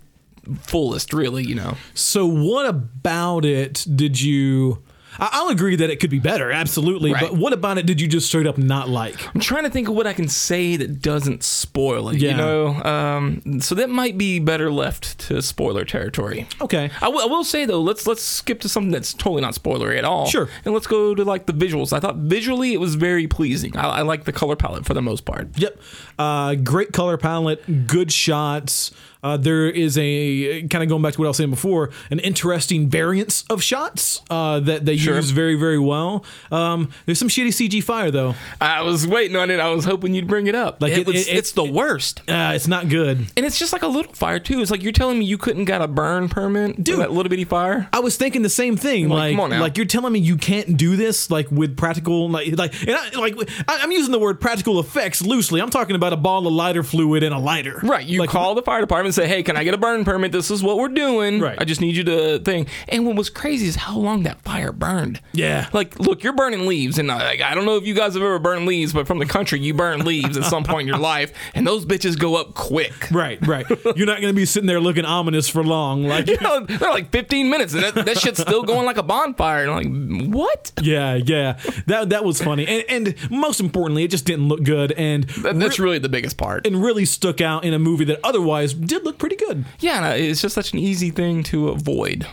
C: fullest. Really, you know.
B: So, what about it did you? I- I'll agree that it could be better, absolutely.
C: Right.
B: But what about it did you just straight up not like?
C: I'm trying to think of what I can say that doesn't spoil it.
B: Yeah.
C: You know, um, so that might be better left to spoiler territory.
B: Okay.
C: I will- will say though, let's let's skip to something that's totally not spoilery at all.
B: Sure.
C: And let's go to like the visuals. I thought visually it was very pleasing. I, I like the color palette for the most part.
B: Yep. Uh, great color palette, good shots. Uh, there is a kind of going back to what I was saying before, an interesting variance of shots uh, that they
C: Sure.
B: use very, very well. Um, there's some shitty CG fire though.
C: I was waiting on it. I was hoping you'd bring it up.
B: Like, it-
C: it, was,
B: it-
C: it's the worst.
B: Uh, it's not good.
C: And it's just like a little fire too. It's like you're telling me you couldn't got a burn permit,
B: Dude.
C: That little bitty fire.
B: I was thinking the same thing. Like,
C: Like, come on now.
B: like you're telling me you can't do this, like with practical, like, like, and I, like I, I'm using the word practical effects loosely. I'm talking about a ball of lighter fluid and a lighter.
C: Right. You
B: Like,
C: call the fire department and say, hey, can I get a burn permit? This is what we're doing.
B: Right.
C: I just need you to thing. And what was crazy is how long that fire burned.
B: Yeah.
C: Like, look, you're burning leaves. And I, I don't know if you guys have ever burned leaves, but from the country, you burn leaves at some point in your life. And those bitches go up quick.
B: Right, right. You're not going to be sitting there looking ominous for long. Like,
C: You know, they're like 15 minutes and that, that shit's still going like a bonfire. And I'm like, what?
B: yeah, yeah. That that was funny, and, and most importantly, it just didn't look good, and
C: That- That's really the biggest part.
B: and really stuck out in a movie that otherwise did look pretty good.
C: Yeah, it's just such an easy thing to avoid.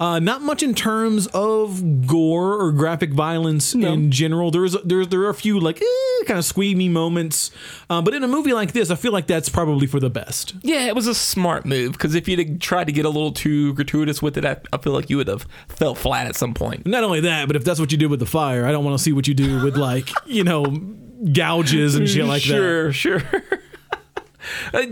B: Uh, not much in terms of gore or graphic violence in general. There's there's there are a few like eh, kind of squeamy moments, uh, but in a movie like this, I feel like that's probably for the best.
C: Yeah, it was a smart move because if you'd tried to get a little too gratuitous with it, I, I feel like you would have fell flat at some point.
B: Not only that, but if that's what you did with the fire, I don't want to see what you do with like you know gouges and shit like that.
C: sure, sure. Uh,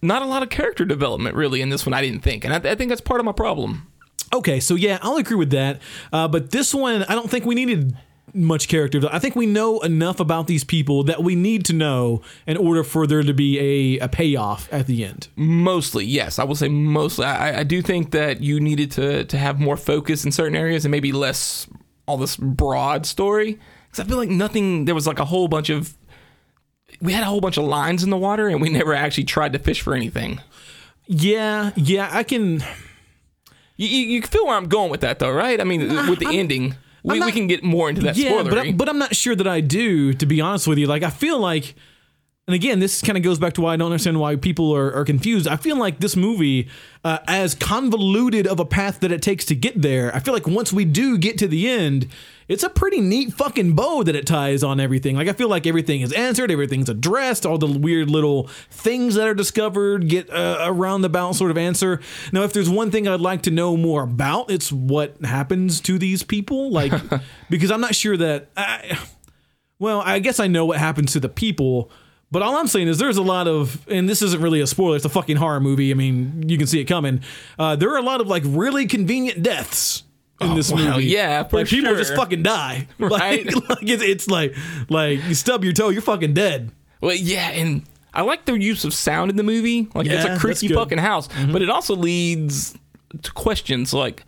C: Not a lot of character development really in this one. I didn't think, and I, I think that's part of my problem.
B: Okay, so yeah, I'll agree with that. Uh, but this one, I don't think we needed much character. I think we know enough about these people that we need to know in order for there to be a, a payoff at the end.
C: Mostly, yes, I will say mostly. I, I do think that you needed to to have more focus in certain areas and maybe less all this broad story. Because I feel like nothing. There was like a whole bunch of. We had a whole bunch of lines in the water, and we never actually tried to fish for anything.
B: Yeah, yeah, I can.
C: You, you, you feel where I'm going with that, though, right? I mean, with the ending, we, we can get more into that
B: yeah,
C: spoilery.
B: but, I, but I'm not sure that I do. To be honest with you, like I feel like, and again, this kind of goes back to why I don't understand why people are, are confused. I feel like this movie, uh, as convoluted of a path that it takes to get there, I feel like once we do get to the end, it's a pretty neat fucking bow that it ties on everything. Like I feel like everything is answered, everything's addressed, all the weird little things that are discovered get uh, a roundabout sort of answer. Now, if there's one thing I'd like to know more about, it's what happens to these people. Like, because I'm not sure that. I, well, I guess I know what happens to the people. But all I'm saying is there's a lot of, and this isn't really a spoiler, it's a fucking horror movie. I mean, you can see it coming. Uh, there are a lot of like really convenient deaths in this
C: well,
B: movie.
C: yeah, for
B: like people just fucking die.
C: Right.
B: Like, like it's, it's like, like you stub your toe, you're fucking dead.
C: Well, yeah, and I like the use of sound in the movie. Like
B: Yeah,
C: it's a
B: that's
C: creaky
B: good. Mm-hmm.
C: fucking house, but it also leads to questions like,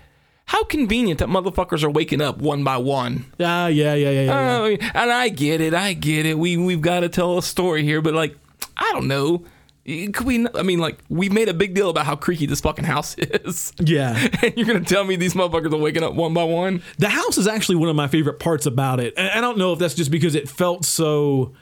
C: how convenient that motherfuckers are waking up one by one.
B: Ah, yeah, yeah, yeah, yeah. yeah.
C: Uh, I and I get it, I get it. We we've got to tell a story here, but like, I don't know. Could we? I mean, like, we made a big deal about how creaky this fucking house is.
B: yeah.
C: and you're gonna tell me these motherfuckers are waking up one by one?
B: The house is actually one of my favorite parts about it. And I don't know if that's just because it felt so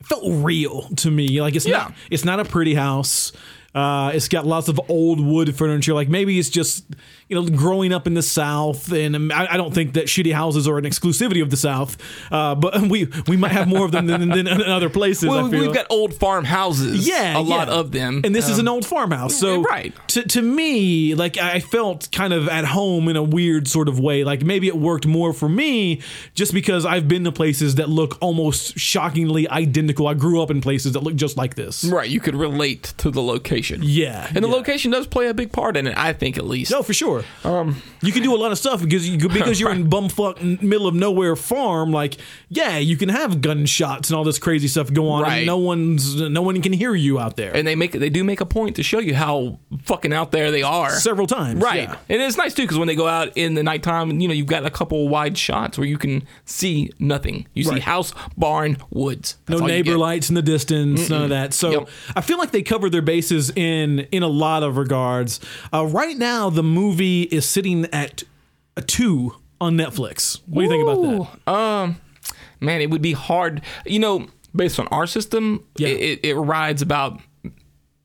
B: it felt real to me. Like it's
C: Yeah.
B: not it's not a pretty house. Uh, it's got lots of old wood furniture. Like maybe it's just you know growing up in the South, and um, I, I don't think that shitty houses are an exclusivity of the South. Uh, but we we might have more of them than, than in other places. I
C: Well, we've got old farmhouses.
B: Yeah,
C: a lot of them.
B: And this is
C: Um,
B: an old farmhouse. So
C: right.
B: to, to me, like I felt kind of at home in a weird sort of way. Like maybe it worked more for me just because I've been to places that look almost shockingly identical. I grew up in places that look just like this.
C: Right, you could relate to the location.
B: Yeah.
C: And the
B: yeah.
C: location does play a big part in it, I think, at least.
B: No, for sure. Um, you can do a lot of stuff because you because you're in bumfuck middle of nowhere farm. Like, yeah, you can have gunshots and all this crazy stuff go on.
C: Right.
B: And no one's no one can hear you out there.
C: And they make they do make a point to show you how fucking out there they are.
B: Several times,
C: Right.
B: yeah.
C: And it's nice too because when they go out in the nighttime, you know, you've got a couple wide shots where you can see nothing. You see house, barn, woods.
B: no
C: That's you
B: neighbor lights in the distance, none of that. So
C: Yep.
B: I feel like they cover their bases in in a lot of regards. Uh, right now, the movie is sitting at a two on Netflix. What do you think about that?
C: Um, man, it would be hard. You know, based on our system,
B: Yeah.
C: it, it, it rides about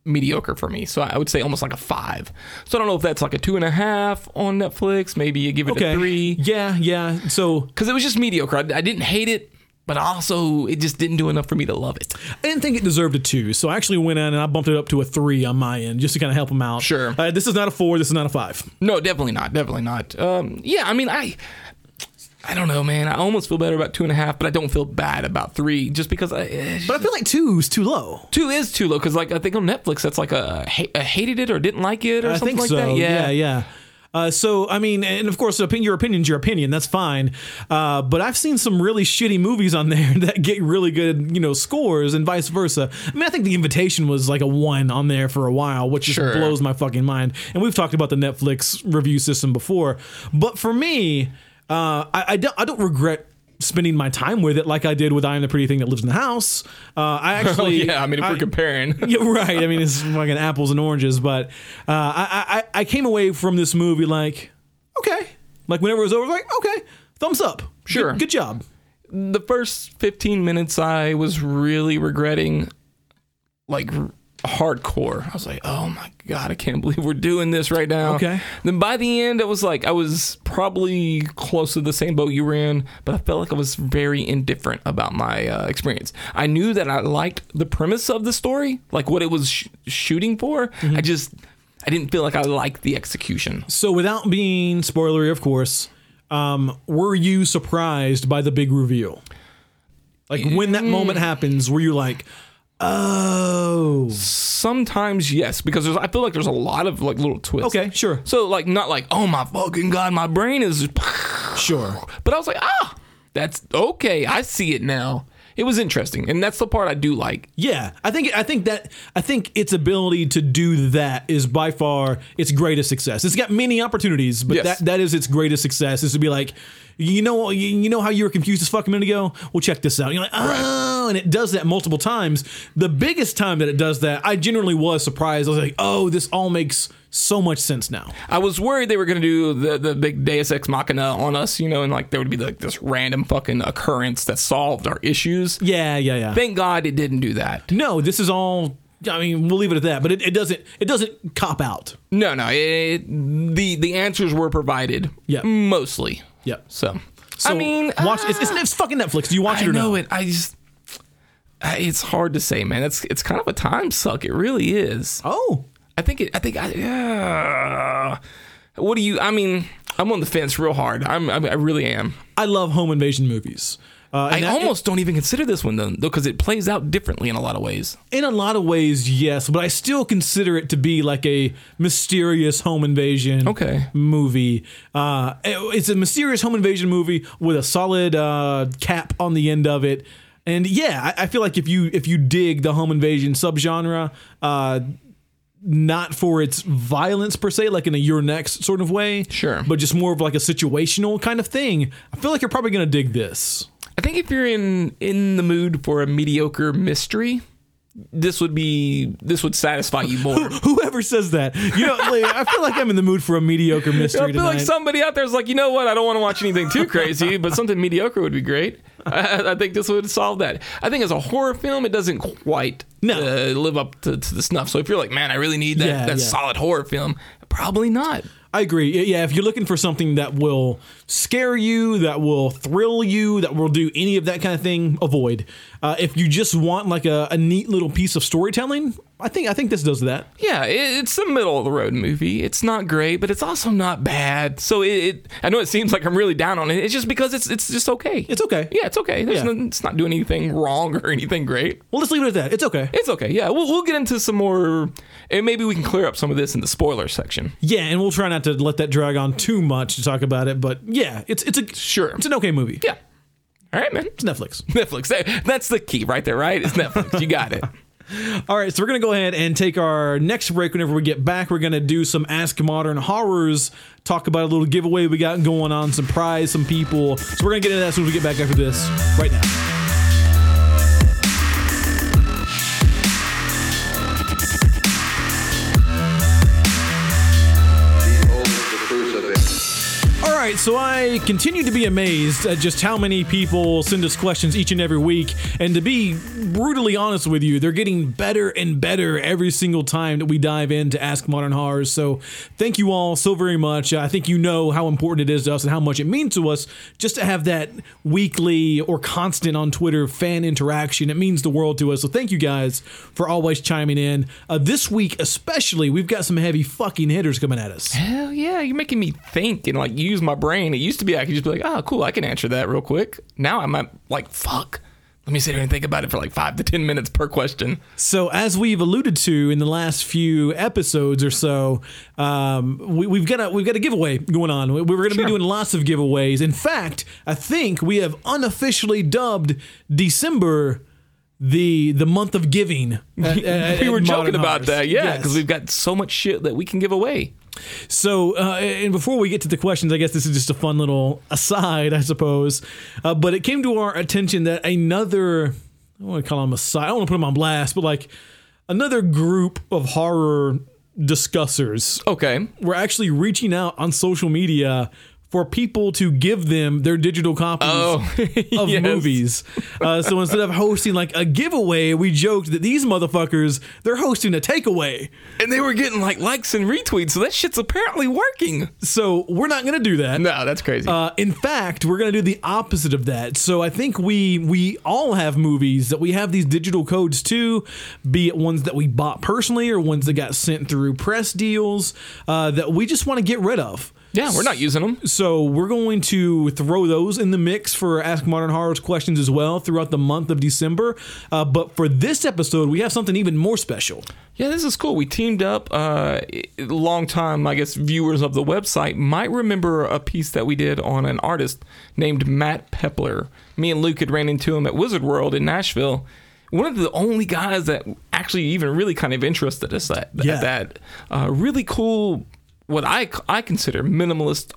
C: mediocre for me. So I would say almost like a five. So I don't know if that's like a two and a half on Netflix. Maybe you give it
B: Okay,
C: a three
B: Yeah, yeah. So
C: because it was just mediocre. I, I didn't hate it, but also it just didn't do enough for me to love it.
B: I didn't think it deserved a two, so I actually went in and I bumped it up to a three on my end just to kind of help them out.
C: Sure.
B: Uh, this is not a four. This is not a five.
C: No, definitely not. Definitely not. Um, yeah, I mean, I. I don't know, man. I almost feel better about two and a half, but I don't feel bad about three, just because I, eh,
B: But I feel like two is too low.
C: Two is too low because, like, I think on Netflix that's like a, a hated it or didn't like it or
B: I
C: something like
B: so.
C: that.
B: Yeah, yeah. Uh, so I mean, and of course, opinion, your opinion's your opinion. That's fine. Uh, but I've seen some really shitty movies on there that get really good, you know, scores, and vice versa. I mean, I think The Invitation was like a one on there for a while, which just blows my fucking mind. And we've talked about the Netflix review system before. But for me, uh, I, I don't, I don't regret spending my time with it like I did with I Am the Pretty Thing That Lives in the House. Uh, I actually,
C: yeah. I mean, if we're comparing,
B: yeah, right. I mean, it's fucking apples and oranges. But uh, I, I I came away from this movie like, okay, like whenever it was over, like okay, thumbs up,
C: Sure.
B: good, good job.
C: the first 15 minutes I was really regretting, like, hardcore. I was like, oh my God, I can't believe we're doing this right now.
B: Okay.
C: Then by the end, it was like, I was probably close to the same boat you were in, but I felt like I was very indifferent about my uh, experience. I knew that I liked the premise of the story, like what it was sh- shooting for. I just, I didn't feel like I liked the execution.
B: So without being spoilery, of course, um, were you surprised by the big reveal? Like when that moment happens, were you like, oh,
C: Sometimes yes, because there's, I feel like there's a lot of like little twists.
B: okay, sure,
C: So like not like oh my fucking god, my brain is.
B: sure.
C: But I was like ah, that's okay. I see it now. It was interesting, and that's the part I do like.
B: Yeah, I think I think that I think its ability to do that is by far its greatest success. It's got many opportunities, but
C: Yes.
B: that that is its greatest success. Is to be like, you know, you, you know how you were confused as fuck a minute ago. Well, check this out. You're like, oh, and it does that multiple times. The biggest time that it does that, I generally was surprised. I was like, oh, this all makes so much sense now.
C: I was worried they were going to do the, the big Deus Ex Machina on us, you know, and like there would be like this random fucking occurrence that solved our issues.
B: Yeah, yeah, yeah.
C: Thank God it didn't do that.
B: no, this is all. I mean, we'll leave it at that. But it, it doesn't. It doesn't cop out.
C: No, no, it, the the answers were provided.
B: Yeah.
C: mostly.
B: Yep.
C: So,
B: So
C: I mean,
B: watch. it's, it's,
C: ah,
B: it's fucking Netflix. Do you watch
C: I
B: it or
C: know
B: no?
C: it. I just. It's hard to say, man. It's it's kind of a time suck. It really is.
B: Oh,
C: I think it. I think I. Yeah. What do you? I mean, I'm on the fence real hard. I'm. I, I really am.
B: I love home invasion movies. Uh,
C: I
B: that-
C: almost don't even consider this one though, because it plays out differently in a lot of ways.
B: in a lot of ways, yes, but I still consider it to be like a mysterious home invasion
C: Okay.
B: movie. Uh, it- it's a mysterious home invasion movie with a solid uh, cap on the end of it. And yeah, I, I feel like if you if you dig the home invasion subgenre, uh, not for its violence per se, like in a You're Next sort of way,
C: Sure.
B: but just more of like a situational kind of thing. I feel like you're probably gonna dig this.
C: I think if you're in in the mood for a mediocre mystery, this would be this would satisfy you more.
B: Whoever says that, you know, like, I feel like I'm in the mood for a mediocre mystery
C: I feel
B: tonight.
C: like somebody out there is like, you know what? I don't want to watch anything too crazy, but something mediocre would be great. I, I think this would solve that. I think as a horror film, it doesn't quite
B: No.
C: uh, live up to, to the snuff. So if you're like, man, I really need that,
B: Yeah,
C: that
B: yeah.
C: solid horror film, probably not.
B: I agree. Yeah, if you're looking for something that will scare you, that will thrill you, that will do any of that kind of thing, avoid. Uh, if you just want like a, a neat little piece of storytelling, I think I think this does that.
C: Yeah, it, it's a middle of the road movie. It's not great, but it's also not bad. So it, it, I know it seems like I'm really down on it. It's just because it's it's just okay.
B: It's okay.
C: yeah, it's okay.
B: Yeah.
C: no, it's not doing anything wrong or anything great.
B: Well, let's leave it at that. It's okay.
C: It's okay. Yeah, we'll, we'll get into some more, and maybe we can clear up some of this in the spoiler section.
B: Yeah, and we'll try not to let that drag on too much to talk about it. But yeah, it's it's a
C: Sure.
B: it's an okay movie.
C: Yeah. All right, man.
B: It's Netflix.
C: Netflix. That's the key right there, right? It's Netflix. You got it.
B: All right, so we're gonna go ahead and take our next break. Whenever we get back, we're gonna do some Ask Modern Horrors, talk about a little giveaway we got going on, surprise some people. So we're gonna get into that as soon as we get back after this, right now. So I continue to be amazed at just how many people send us questions each and every week. And to be brutally honest with you, they're getting better and better every single time that we dive in to Ask Modern Horrors. So thank you all so very much. I think you know how important it is to us and how much it means to us just to have that weekly or constant on Twitter fan interaction. It means the world to us. So thank you guys for always chiming in. Uh, this week, especially, we've got some heavy fucking hitters coming at us.
C: Hell yeah, you're making me think and like use my brain. It used to be I could just be like, oh, cool, I can answer that real quick. Now I'm like, fuck. Let me sit here and think about it for like five to ten minutes per question.
B: So, as we've alluded to in the last few episodes or so, um, we, we've got a we've got a giveaway going on. We, we're going to be doing lots of giveaways. In fact, I think we have unofficially dubbed December the the month of giving. at- at-
C: we were joking about that, yeah,
B: Yes.
C: because we've got so much shit that we can give away.
B: So, uh, and before we get to the questions, I guess this is just a fun little aside, I suppose. Uh, but it came to our attention that another, I don't want to call them a side, I don't want to put them on blast, but like another group of horror discussers
C: Okay.
B: were actually reaching out on social media for people to give them their digital copies
C: Oh,
B: of
C: yes.
B: movies. Uh, so instead of hosting like a giveaway, we joked that these motherfuckers, they're hosting a takeaway.
C: And they were getting like likes and retweets, so that shit's apparently working.
B: So we're not going to do that.
C: No, that's crazy.
B: Uh, in fact, we're going to do the opposite of that. So I think we we all have movies that we have these digital codes to, be it ones that we bought personally or ones that got sent through press deals uh, that we just want to get rid of.
C: Yeah, we're not using them.
B: So we're going to throw those in the mix for Ask Modern Horrors questions as well throughout the month of December. Uh, but for this episode, we have something even more special.
C: Yeah, this is cool. We teamed up. Uh, long time, I guess, viewers of the website might remember a piece that we did on an artist named Matt Pepler. Me and Luke had ran into him at Wizard World in Nashville. One of the only guys that actually even really kind of interested us at, at
B: Yeah.
C: that. Uh, really cool, what I I consider minimalist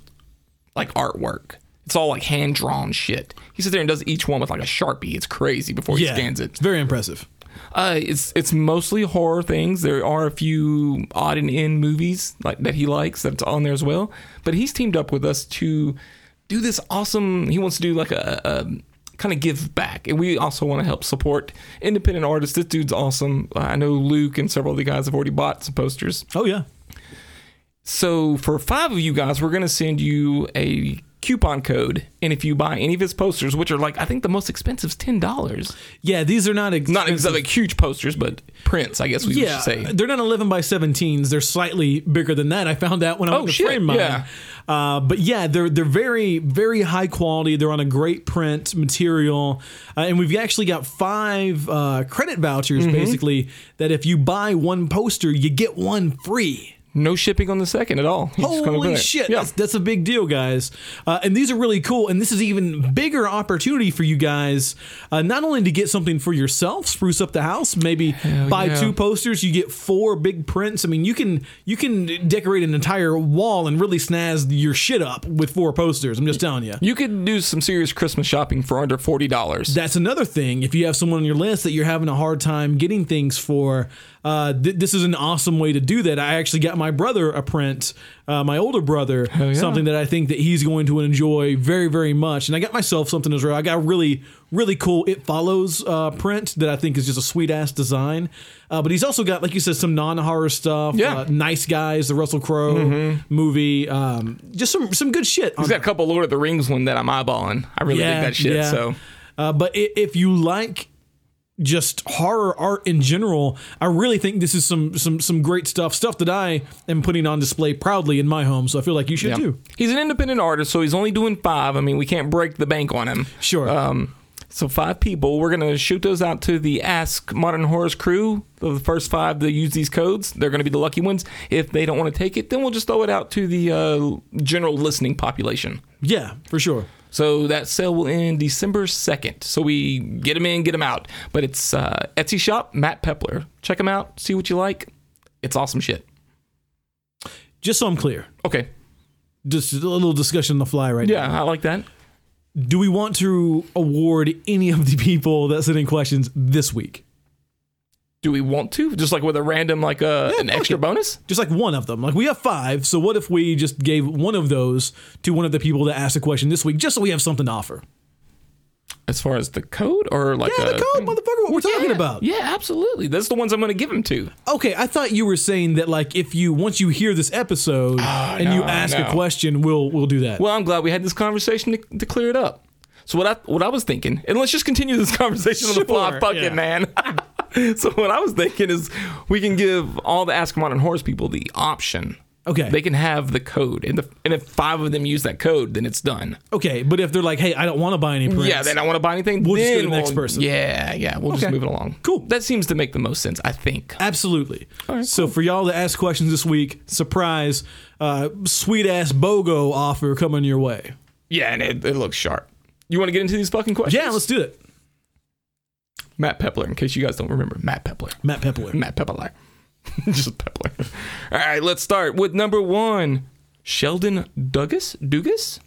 C: like artwork. It's all like hand drawn shit. He sits there and does each one with like a sharpie. It's crazy before he scans it.
B: It's very impressive.
C: Uh, it's it's mostly horror things. There are a few odd and end movies like that he likes that's on there as well. But he's teamed up with us to do this awesome. He wants to do like a, a kind of give back, and we also want to help support independent artists. This dude's awesome. I know Luke and several of the guys have already bought some posters.
B: Oh, yeah.
C: So for five of you guys, we're going to send you a coupon code, and if you buy any of his posters, which are like I think the most expensive is ten dollars.
B: Yeah, these are not expensive.
C: Not exactly huge posters, but prints, I guess we
B: Yeah,
C: should say.
B: they're not 11 by 17s. They're slightly bigger than that. I found out when I
C: Oh,
B: went to
C: shit,
B: frame mine.
C: yeah.
B: Uh, but yeah, they're they're very very high quality. They're on a great print material, uh, and we've actually got five uh, credit vouchers
C: Mm-hmm.
B: basically that if you buy one poster, you get one free.
C: No shipping on the second at all. He's
B: Holy shit,
C: Yeah.
B: that's, that's a big deal, guys. Uh, and these are really cool. And this is even bigger opportunity for you guys, uh, not only to get something for yourself, spruce up the house, maybe buy
C: yeah.
B: two posters, you get four big prints. I mean, you can you can decorate an entire wall and really snazz your shit up with four posters. I'm just telling you.
C: You could do some serious Christmas shopping for under forty dollars.
B: That's another thing. If you have someone on your list that you're having a hard time getting things for, uh, th- this is an awesome way to do that. I actually got my brother a print, uh, my older brother,
C: yeah.
B: something that I think that he's going to enjoy very, very much. And I got myself something as well. I got a really, really cool It Follows uh, print that I think is just a sweet ass design. Uh, but he's also got, like you said, some non horror stuff.
C: Yeah.
B: Uh, nice Guys, the Russell Crowe movie. Um, just some some good shit.
C: He's got a couple Lord of the Rings one that I'm eyeballing. I really dig that shit. So
B: uh, but if you like just horror art in general, I really think this is some some some great stuff. Stuff that I am putting on display proudly in my home. So I feel like you should
C: yeah.
B: too.
C: he's an independent artist, so he's only doing five. I mean, we can't break the bank on him.
B: Sure.
C: Um, so five people. We're gonna shoot those out to the Ask Modern Horrors crew. The first five to use these codes, they're gonna be the lucky ones. If they don't want to take it, then we'll just throw it out to the uh, general listening population.
B: Yeah, for sure.
C: So that sale will end December 2nd. So we get them in, get them out. But it's uh, Etsy shop, Matt Pepler. Check them out, see what you like. It's awesome shit.
B: Just so I'm clear,
C: Okay.
B: just a little discussion on the fly right now.
C: Yeah, I like that.
B: Do we want to award any of the people that sent in questions this week?
C: Do we want to? Just like with a random, like uh, an extra
B: it.
C: bonus?
B: Just like one of them. Like we have five. So what if we just gave one of those to one of the people that asked a question this week, just so we have something to offer?
C: As far as the code or like
B: Yeah,
C: a,
B: the code, motherfucker. What we're talking about.
C: Yeah, absolutely. That's the ones I'm going to give them to.
B: Okay, I thought you were saying that like if you once you hear this episode and you
C: no,
B: ask a question, we'll we'll do that.
C: Well, I'm glad we had this conversation to, to clear it up. So what I what I was thinking, and let's just continue this conversation on the fly,
B: Sure,
C: fuck
B: yeah.
C: it, man. so what I was thinking is we can give all the Ask Modern Horrors people the option.
B: Okay.
C: They can have the code, and the, and if five of them use that code, then it's done.
B: okay, but if they're like, hey, I don't want to buy any prints.
C: Yeah, they don't want to buy anything.
B: We'll just go to the next
C: we'll-
B: person.
C: Yeah, yeah, we'll just move it along.
B: Cool.
C: That seems to make the most sense, I think.
B: Absolutely.
C: right,
B: so for y'all to ask questions this week, surprise, uh, sweet ass BOGO offer coming your way.
C: Yeah, and it, it looks sharp. You want to get into these fucking questions?
B: Yeah, let's do it.
C: Matt Pepler, in case you guys don't remember, Matt Pepler.
B: Matt Pepler.
C: Matt Pepler. Just Pepler. All right, let's start with number one. Sheldon Douglas? Dugas?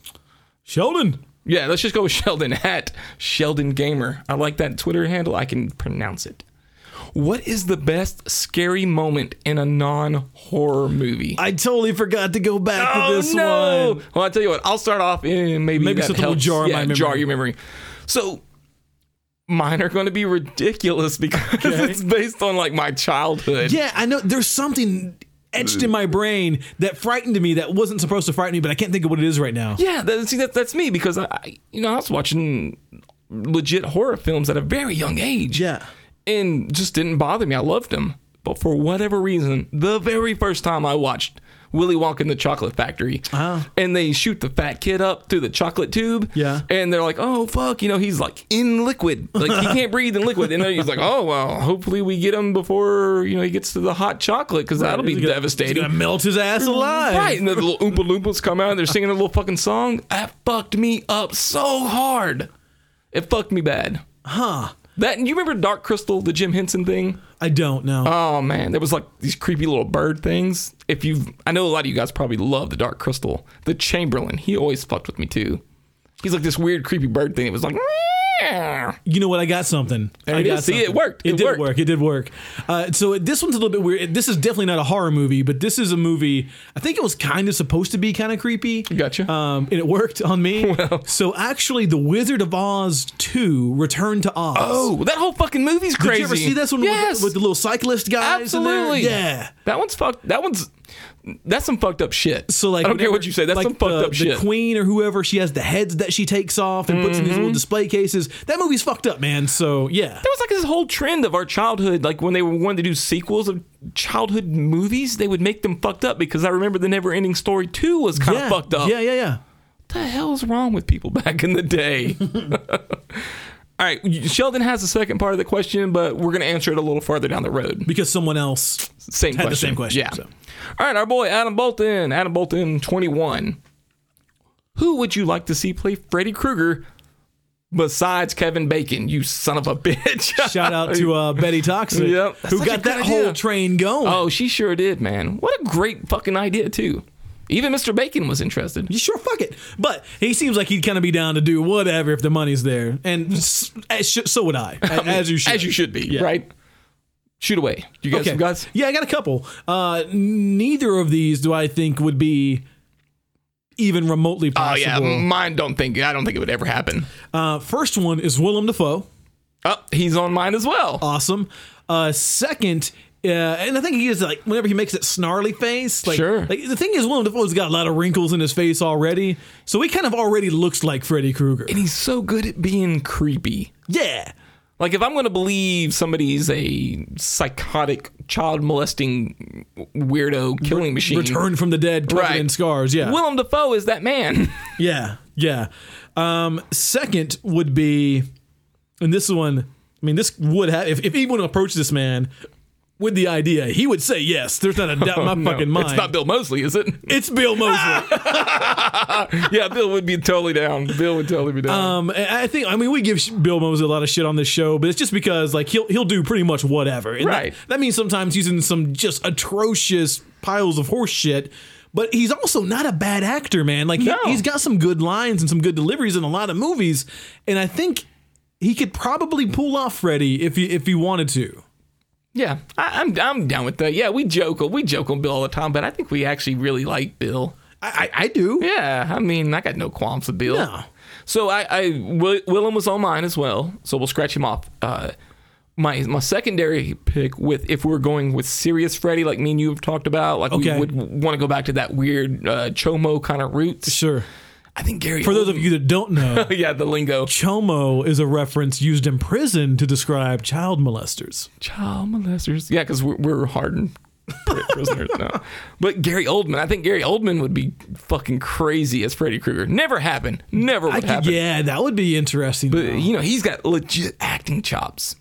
B: Sheldon.
C: Yeah, let's just go with Sheldon at Sheldon Gamer. I like that Twitter handle. I can pronounce it. What is the best scary moment in a non-horror movie?
B: I totally forgot to go back
C: oh
B: to this
C: no!
B: one.
C: Well, I'll tell you what. I'll start off and maybe
B: Maybe
C: that
B: something will jar
C: yeah,
B: my memory.
C: jar your memory. So mine are going to be ridiculous because
B: Okay.
C: it's based on like my childhood.
B: Yeah, I know there's something etched in my brain that frightened me that wasn't supposed to frighten me, but I can't think of what it is right now.
C: Yeah, that, see that that's me because I, I- you know, I was watching legit horror films at a very young age.
B: Yeah.
C: and just didn't bother me. I loved them. But for whatever reason, the very first time I watched Willy Wonka and the Chocolate Factory,
B: Ah.
C: and they shoot the fat kid up through the chocolate tube,
B: Yeah.
C: and they're like, "Oh fuck," you know, he's like in liquid, like he can't breathe in liquid, and then he's like, "Oh well, hopefully we get him before you know he gets to the hot chocolate because that'll be
B: He's
C: devastating."
B: He's gonna melt his ass alive.
C: Right, and the little Oompa Loompas come out and they're singing a little fucking song. That fucked me up so hard. It fucked me bad.
B: Huh.
C: That you remember Dark Crystal, the Jim Henson thing?
B: I don't know.
C: Oh man, there was like these creepy little bird things. If you, I know a lot of you guys probably love the Dark Crystal. The Chamberlain, he always fucked with me too. He's like this weird creepy bird thing. It was like.
B: You know what? I got something.
C: There
B: I
C: it
B: got
C: is. See, it worked.
B: It,
C: It
B: did
C: worked.
B: work. It did work. Uh, so this one's a little bit weird. This is definitely not a horror movie, but this is a movie. I think it was kind of supposed to be kind of creepy.
C: Gotcha.
B: Um, and it worked on me. So actually, The Wizard of Oz Two: Return to Oz.
C: Oh, that whole fucking movie's
B: Did
C: crazy.
B: you ever see this one with-
C: Yes.
B: with, the little cyclist guys? in there?
C: Absolutely.
B: Yeah.
C: That one's fucked. That one's that's some fucked up shit.
B: So like,
C: I don't care what you say. That's
B: like
C: some fucked
B: the,
C: up
B: the
C: shit.
B: The queen or whoever, she has the heads that she takes off and puts in these
C: Mm-hmm.
B: little display cases. That movie's fucked up, man. So yeah.
C: there was like this whole trend of our childhood, like when they were wanting to do sequels of childhood movies, they would make them fucked up because I remember the Never Ending Story two was kind of
B: yeah.
C: fucked up.
B: Yeah, yeah, yeah.
C: What the hell's wrong with people back in the day? All right, Sheldon has the second part of the question, but we're going to answer it a little farther down the road.
B: Because someone else
C: Same
B: had
C: question.
B: the same question.
C: Yeah.
B: so.
C: All right, our boy Adam Bolton, Adam Bolton, 21. Who would you like to see play Freddy Krueger besides Kevin Bacon? You son of a bitch.
B: Shout out to uh, Betty Toxic,
C: Yep.
B: Who got that
C: idea.
B: whole train going.
C: Oh, she sure did, man. What a great fucking idea, too. Even Mr. Bacon was interested.
B: You sure, fuck it. But he seems like he'd kind of be down to do whatever if the money's there, and s- as sh- so would I, as you should.
C: As you should be,
B: Yeah.
C: right? Shoot away. You got some guys?
B: Yeah, I got a couple. Uh, neither of these do I think would be even remotely possible.
C: Oh yeah, mine don't think I don't think it would ever happen.
B: Uh, first one is Willem Dafoe.
C: Oh, he's on mine as well.
B: Awesome. Uh, second, uh, and I think he is like whenever he makes that snarly face. Like,
C: Sure.
B: Like the thing is, Willem Dafoe's got a lot of wrinkles in his face already, so he kind of already looks like Freddy Krueger.
C: and he's so good at being creepy.
B: Yeah.
C: Like if I'm going to believe somebody's a psychotic child molesting weirdo killing machine,
B: Return from the dead, covered
C: Right.
B: in scars. Yeah.
C: Willem Dafoe is that man.
B: Yeah, yeah. Um, second would be, and this one, I mean, this would have if, if anyone approached this man with the idea, he would say yes. There's not a doubt in my
C: No,
B: fucking mind.
C: It's not Bill Moseley, is it?
B: It's Bill Moseley.
C: yeah, Bill would be totally down. Bill would totally be down.
B: um, I think I mean we give Bill Moseley a lot of shit on this show, but it's just because like he'll he'll do pretty much whatever. And that-
C: Right.
B: That, means sometimes he's in some just atrocious piles of horse shit. But he's also not a bad actor, man. Like he, he's got some good lines and some good deliveries in a lot of movies, and I think he could probably pull off Freddy if he if he wanted to.
C: Yeah, I, I'm I'm down with that. Yeah, we joke we joke on Bill all the time, but I think we actually really like Bill.
B: I, I, I do.
C: Yeah, I mean, I got no qualms with Bill.
B: No.
C: So I, I Will- Willem was on mine as well. So we'll scratch him off. Uh, my my secondary pick with if we're going with serious Freddy, like me and you have talked about, like
B: Okay.
C: we would want to go back to that weird uh, Chomo kind of roots.
B: Sure.
C: I think Gary.
B: For those of you that don't know,
C: yeah, the lingo.
B: chomo is a reference used in prison to describe child molesters.
C: Child molesters. Yeah, because we're, we're hardened prisoners now. But Gary Oldman, I think Gary Oldman would be fucking crazy as Freddy Krueger. Never happen. Never
B: I
C: would
B: could,
C: happen.
B: yeah, that would be interesting.
C: But
B: though.
C: you know, he's got legit acting chops.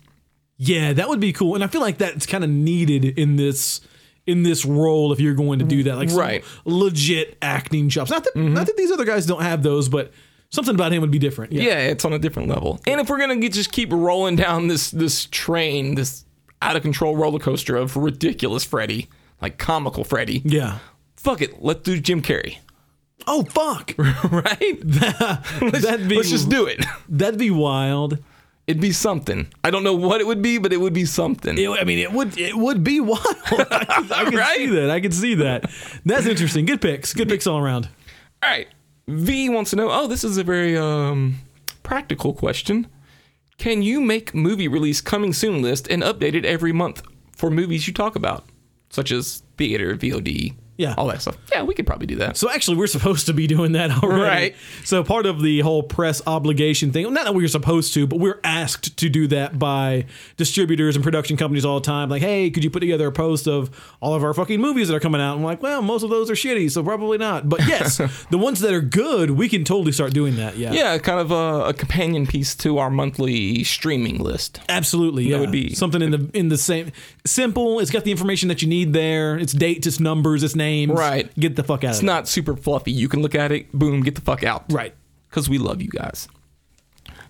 B: Yeah, that would be cool, and I feel like that's kind of needed in this in this role if you're going to do that, like some
C: Right.
B: legit acting chops. Not that not that these other guys don't have those, but something about him would be different. Yeah,
C: Yeah, it's on a different level. And if we're gonna get, just keep rolling down this this train, this out of control roller coaster of ridiculous Freddy, like comical Freddy,
B: yeah.
C: fuck it, let's do Jim Carrey,
B: Oh fuck,
C: right? let's,
B: that'd be
C: let's just do it.
B: that'd be wild.
C: It'd be something. I don't know what it would be, but it would be something.
B: It- I mean, it would it would be wild. I can, I can
C: Right?
B: see that. I can see that. That's interesting. Good picks. Good picks all around.
C: All right. V wants to know. Oh, this is a very um, practical question. Can you make movie release coming soon list and update it every month for movies you talk about, such as theater, VOD,
B: Yeah.
C: all that stuff. Yeah, we could probably do that.
B: So actually, we're supposed to be doing that already.
C: Right.
B: So part of the whole press obligation thing, not that we're supposed to, but we're asked to do that by distributors and production companies all the time. Like, hey, could you put together a post of all of our fucking movies that are coming out? I'm like, well, most of those are shitty, so probably not. But yes, the ones that are good, we can totally start doing that. Yeah.
C: Yeah, kind of a, a companion piece to our monthly streaming list.
B: Absolutely, yeah.
C: would be-
B: something in the in the same simple. It's got the information that you need there. It's dates, it's numbers, it's names.
C: Right.
B: Get the fuck out
C: It's
B: of it.
C: not super fluffy. You can look at it, boom, get the fuck out.
B: Right.
C: Because we love you guys.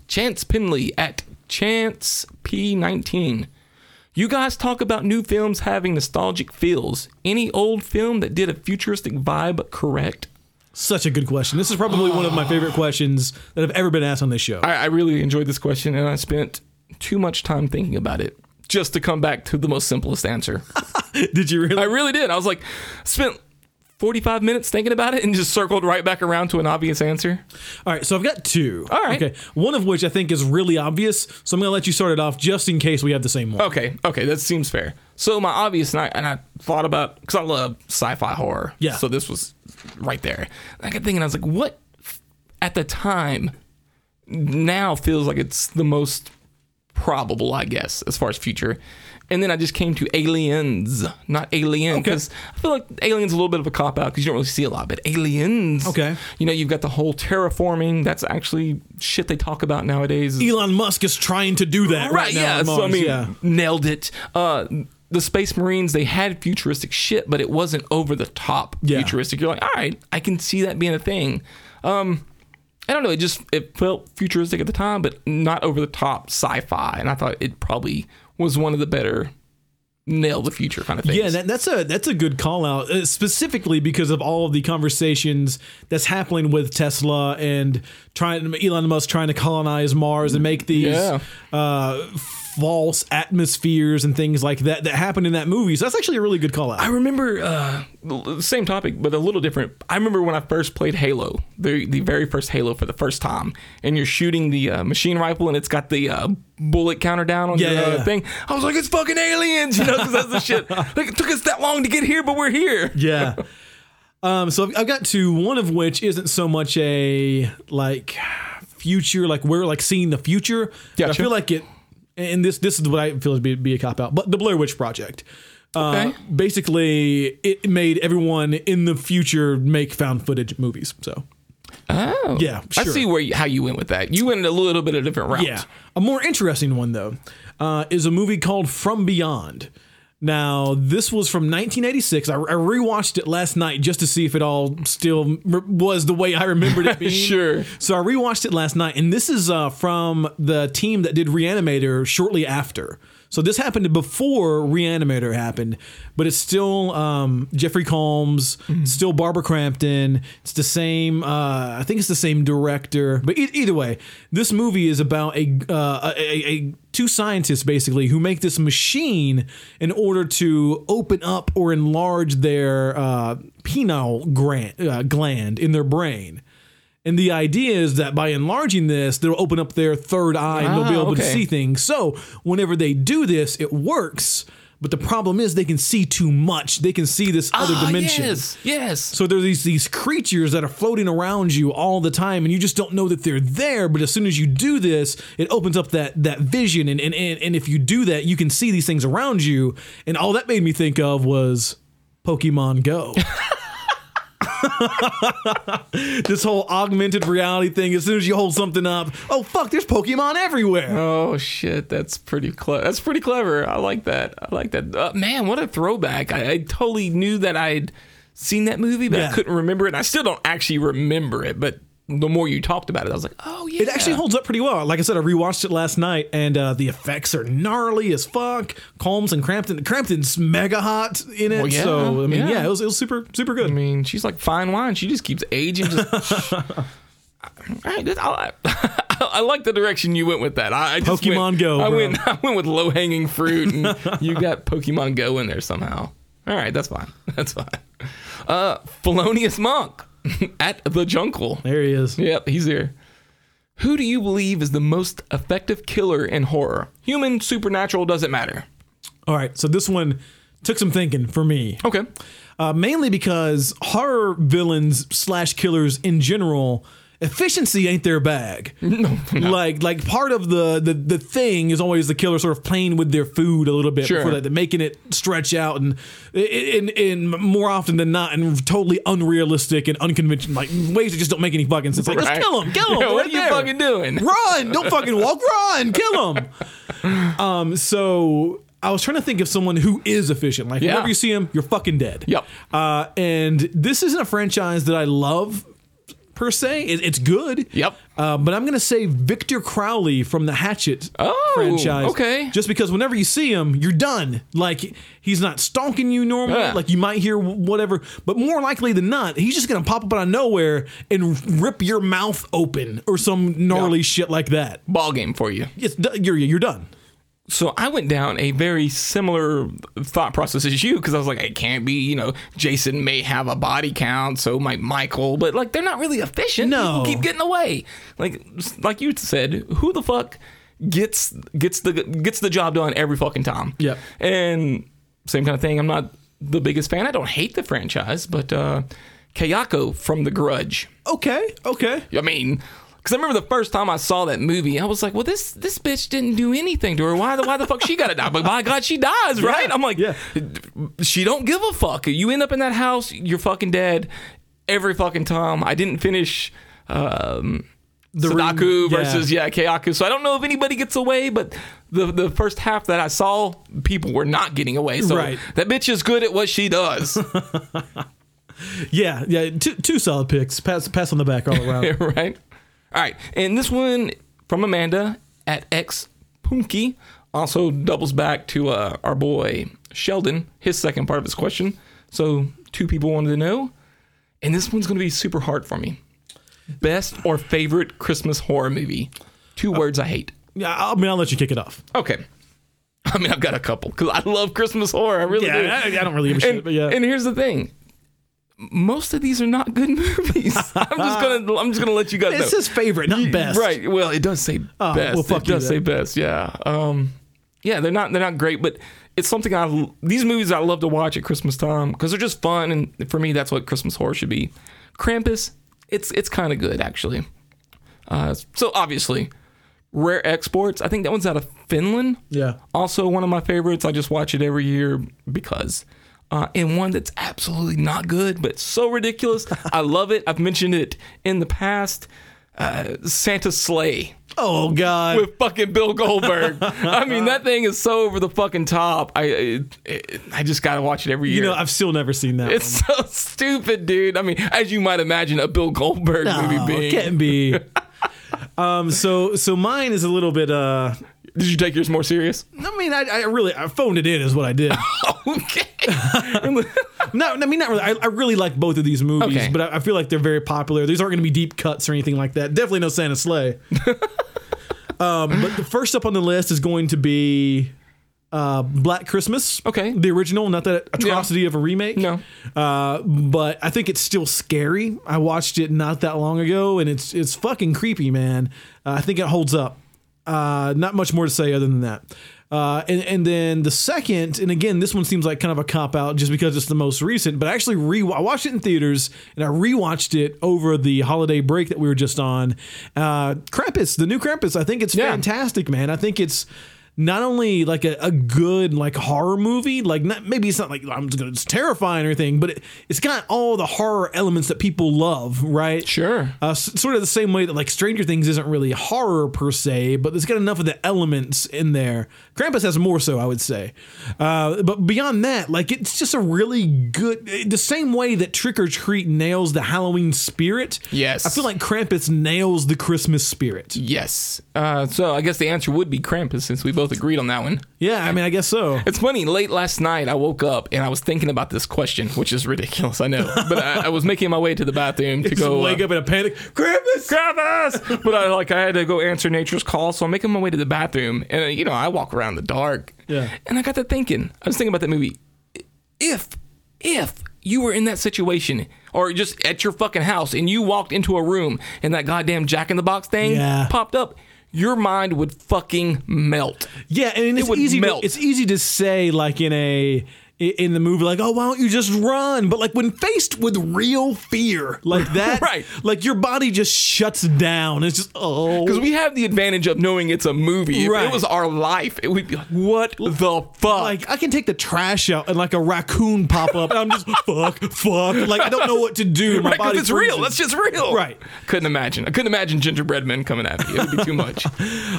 C: Chance Pinley at Chance P19. You guys talk about new films having nostalgic feels. Any old film that did a futuristic vibe correct?
B: Such a good question. This is probably one of my favorite questions that have ever been asked on this show.
C: I, I really enjoyed this question and I spent too much time thinking about it just to come back to the most simplest answer.
B: Did you really?
C: I really did. I was like, spent 45 minutes thinking about it and just circled right back around to an obvious answer.
B: All right, so I've got two.
C: All right.
B: Okay. One of which I think is really obvious, so I'm going to let you start it off just in case we have the same one.
C: Okay, okay, that seems fair. So my obvious, and I, and I thought about because I love sci-fi horror.
B: Yeah.
C: So this was right there. I got thinking, I was like, what at the time now feels like it's the most probable, I guess, as far as future. And then I just came to aliens, not alien,
B: Okay.
C: because I feel like aliens a little bit of a cop out because you don't really see a lot. But aliens,
B: Okay.
C: you know, you've got the whole terraforming. That's actually shit they talk about nowadays.
B: Elon Musk is trying to do that right, now.
C: yeah. So I mean,
B: yeah.
C: nailed it. Uh, the Space Marines they had futuristic shit, but it wasn't over the top
B: Yeah.
C: futuristic. You're like, all right, I can see that being a thing. Um, I don't know. It just it felt futuristic at the time, but not over the top sci-fi. And I thought it probably was one of the better nail the future kind of things.
B: Yeah, that, that's a that's a good call out, uh, specifically because of all of the conversations that's happening with Tesla and trying Elon Musk trying to colonize Mars and make these
C: Yeah.
B: uh, false atmospheres and things like that that happened in that movie. So that's actually a really good call out.
C: I remember uh, the same topic, but a little different. I remember when I first played Halo, the the very first Halo for the first time, and you're shooting the uh, machine rifle, and it's got the uh, bullet counter down on
B: Yeah,
C: the
B: yeah,
C: uh,
B: yeah.
C: thing. I was like, it's fucking aliens, you know, because that's the shit. Like it took us that long to get here, but we're here.
B: Yeah. Um, so I've- I've got two. One of which isn't so much a like future, like we're like seeing the future. But I feel like it, and this this is what I feel is be, be a cop out. But the Blair Witch Project. Uh,
C: Okay.
B: basically, it made everyone in the future make found footage movies. So
C: Oh,
B: Yeah,
C: I see where you, how you went with that. You went a little bit of a different route.
B: Yeah. A more interesting one, though, uh, is a movie called From Beyond. Now, this was from 1986. I, I rewatched it last night just to see if it all still was the way I remembered it being.
C: Sure.
B: So I rewatched it last night, and this is uh, from the team that did Reanimator shortly after. So this happened before Reanimator happened, but it's still um, Jeffrey Combs, still Barbara Crampton. It's the same. Uh, I think it's the same director. But e- either way, this movie is about a, uh, a, a, two scientists basically who make this machine in order to open up or enlarge their uh, pineal gland, uh, gland in their brain. And the idea is that by enlarging this, they'll open up their third eye and they'll be
C: Ah,
B: able to see things. So whenever they do this, it works. But the problem is they can see too much. They can see this other
C: Ah,
B: dimension.
C: Yes. Yes.
B: So there's these these creatures that are floating around you all the time, and you just don't know that they're there. But as soon as you do this, it opens up that that vision, and and and, and if you do that, you can see these things around you. And all that made me think of was Pokemon Go. this whole augmented reality thing. As soon as you hold something up, oh fuck, there's Pokemon everywhere.
C: Oh shit, that's pretty clever. That's pretty clever. I like that. I like that. Uh, man, what a throwback! I, I totally knew that I'd seen that movie, but
B: Yeah.
C: I couldn't remember it. And I still don't actually remember it. But the more you talked about it, I was like, oh yeah,
B: It actually holds up pretty well. Like I said, I rewatched it last night, and uh, the effects are gnarly as fuck. Combs and Crampton, Crampton's mega hot in it.
C: Well, yeah,
B: so I mean, yeah.
C: yeah.
B: it was it was super super good.
C: I mean, she's like fine wine. She just keeps aging. Just. I, I, I like the direction you went with that. I, I just
B: Pokemon
C: went,
B: Go,
C: I
B: bro.
C: went. I went with low hanging fruit, and you got Pokemon Go in there somehow. All right, that's fine. That's fine. Uh, Felonious Monk at the Jungle.
B: there he is.
C: Yep, he's here. Who do you believe is the most effective killer in horror? Human, supernatural, doesn't matter.
B: All right, so this one took some thinking for me.
C: Okay.
B: uh, mainly because horror villains slash killers in general efficiency ain't their bag no, like like part of the, the the thing is always the killer sort of playing with their food a little bit
C: Sure.
B: before that they're making it stretch out and in, in more often than not and totally unrealistic and unconventional like ways that just don't make any fucking sense like
C: Right.
B: let's kill him kill him
C: Yeah, what
B: right
C: are you
B: there.
C: fucking doing?
B: run don't fucking walk run kill him um so I was trying to think of someone who is efficient. Like
C: Yeah.
B: whenever you see him, you're fucking dead.
C: Yep.
B: Uh, and this isn't a franchise that I love per se. It, it's good.
C: Yep.
B: Uh, but I'm gonna say Victor Crowley from the Hatchet
C: Oh,
B: franchise.
C: okay.
B: Just because whenever you see him, you're done. Like he's not stalking you normally.
C: Yeah.
B: Like you might hear whatever, but more likely than not, he's just gonna pop up out of nowhere and rip your mouth open or some gnarly
C: Yeah.
B: shit like that.
C: Ball game for you.
B: It's you're you're done.
C: So I went down a very similar thought process as you because I was like, it can't be, you know, Jason may have a body count, so might Michael, but like they're not really efficient.
B: No.
C: Keep getting away. Like like you said, who the fuck gets gets the gets the job done every fucking time?
B: Yep.
C: And same kind of thing. I'm not the biggest fan. I don't hate the franchise, but uh Kayako from The Grudge.
B: Okay. Okay.
C: I mean, because I remember the first time I saw that movie, I was like, "Well, this this bitch didn't do anything to her. Why the why the fuck she got to die? But by God, she dies, right?" I'm like,
B: yeah.
C: she don't give a fuck. You end up in that house, you're fucking dead every fucking time. I didn't finish." Um,
B: The re-
C: Sadako
B: yeah.
C: versus yeah Kayako. So I don't know if anybody gets away, but the the first half that I saw, people were not getting away. So
B: Right.
C: that bitch is good at what she does.
B: Yeah. Yeah. Two two solid picks. Pass pass on the back all around.
C: right? All right. And this one from Amanda at X Punky also doubles back to uh, our boy Sheldon, his second part of his question. So two people wanted to know. And this one's going to be super hard for me. Best or favorite Christmas horror movie? Two words I hate.
B: yeah. I mean, I'll let you kick it off.
C: Okay. I mean, I've got a couple because I love Christmas horror. I really do.
B: Yeah. I, I don't really give a shit,
C: and,
B: but yeah.
C: and here's the thing. Most of these are not good movies. I'm just gonna I'm just gonna let you guys know.
B: it's his favorite, not best.
C: Right. Well, it does say
B: Oh,
C: best.
B: well, fuck
C: it
B: you
C: does
B: then.
C: say best. Yeah. Um, yeah, they're not they're not great, but it's something I these movies I love to watch at Christmas time because they're just fun, and for me, that's what Christmas horror should be. Krampus, it's it's kind of good actually. Uh, so obviously, Rare Exports. I think that one's out of Finland.
B: Yeah.
C: Also, one of my favorites. I just watch it every year because. Uh, and one that's absolutely not good, but so ridiculous. I love it. I've mentioned it in the past. Uh, Santa's Slay
B: Oh God.
C: with fucking Bill Goldberg. I mean, that thing is so over the fucking top. I it, it, I just gotta watch it every year.
B: you know, I've still never seen that.
C: it's so stupid, dude. I mean, as you might imagine, a Bill Goldberg
B: one.
C: movie being.
B: it can't be. um. So so mine is a little bit. Uh.
C: Did you take yours more serious?
B: I mean, I, I really I phoned it in is what I did.
C: okay.
B: no, I mean not really. I, I really like both of these movies,
C: Okay.
B: but I, I feel like they're very popular. These aren't going to be deep cuts or anything like that. Definitely no Santa's Slay. um, but the first up on the list is going to be uh, Black Christmas.
C: Okay.
B: the original, not that atrocity of a remake.
C: No.
B: uh, but I think it's still scary. I watched it not that long ago, and it's it's fucking creepy, man. Uh, I think it holds up. Uh, not much more to say other than that. Uh, and, and then the second, and again, this one seems like kind of a cop out just because it's the most recent, but I actually re I watched it in theaters and I rewatched it over the holiday break that we were just on. Uh, Krampus, the new Krampus, I think it's
C: Yeah.
B: fantastic, man. I think it's not only like a, a good like horror movie, like not, maybe it's not like I'm just gonna, it's terrifying or anything, but it, it's got all the horror elements that people love, right?
C: Sure.
B: Uh, s- sort of the same way that like Stranger Things isn't really horror per se, but it's got enough of the elements in there. Krampus has more so, I would say. Uh, but beyond that, like it's just a really good. The same way that Trick or Treat nails the Halloween spirit.
C: Yes.
B: I feel like Krampus nails the Christmas spirit.
C: Yes. Uh, so I guess the answer would be Krampus since we both agreed on that one.
B: Yeah, I mean, I guess so.
C: It's funny. Late last night, I woke up and I was thinking about this question, which is ridiculous. I know, but I, I was making my way to the bathroom to go
B: wake
C: uh,
B: up in a panic. Krampus.
C: Krampus! but I like I had to go answer nature's call, so I'm making my way to the bathroom, and uh, you know I walk around in the dark.
B: Yeah.
C: And I got to thinking. I was thinking about that movie. If if you were in that situation, or just at your fucking house, and you walked into a room and that goddamn Jack in the Box thing
B: Yeah.
C: popped up. Your mind would fucking melt.
B: Yeah, and it's
C: would
B: easy. To,
C: melt.
B: it's easy to say like in a in the movie, like, oh, why don't you just run? But like when faced with real fear like that,
C: Right.
B: Like your body just shuts down. It's just oh,
C: Because we have the advantage of knowing it's a movie. If it was our life, it would be like, what the fuck?
B: like I can take the trash out and like a raccoon pop up, and I'm just fuck, fuck. Like I don't know what to do. My
C: Right,
B: body
C: it's real. That's just real.
B: Right.
C: Couldn't imagine. I couldn't imagine gingerbread men coming at me. It would be too much.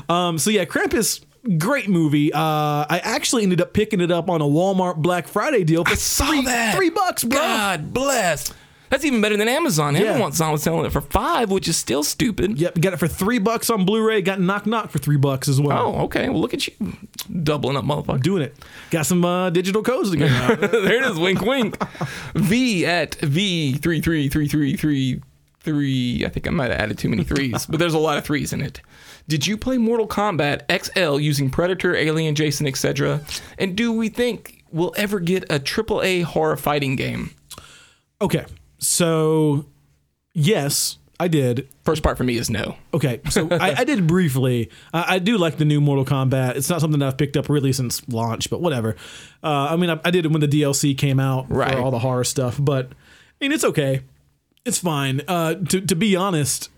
B: Um, so yeah, Krampus, great movie. Uh, I actually ended up picking it up on a Walmart Black Friday deal for
C: I saw
B: three,
C: that.
B: three bucks, bro.
C: God bless. That's even better than Amazon.
B: Yeah.
C: Amazon was selling it for five, which is still stupid.
B: Yep, got it for three bucks on Blu-ray. Got Knock Knock for three bucks as well.
C: Oh, okay. Well, look at you doubling up, motherfucker.
B: Doing it. Got some uh, digital codes to get out.
C: there it is. Wink, wink. V at V three three three three three three. I think I might have added too many threes, but there's a lot of threes in it. Did you play Mortal Kombat XL using Predator, Alien, Jason, etc.? And do we think we'll ever get a AAA horror fighting game?
B: okay, so yes, I did.
C: First part for me is no.
B: Okay, so I, I did briefly. I, I do like the new Mortal Kombat. It's not something that I've picked up really since launch, but whatever. Uh, I mean, I, I did it when the DLC came out
C: Right.
B: for all the horror stuff, but I mean, it's okay. It's fine. Uh, to to be honest,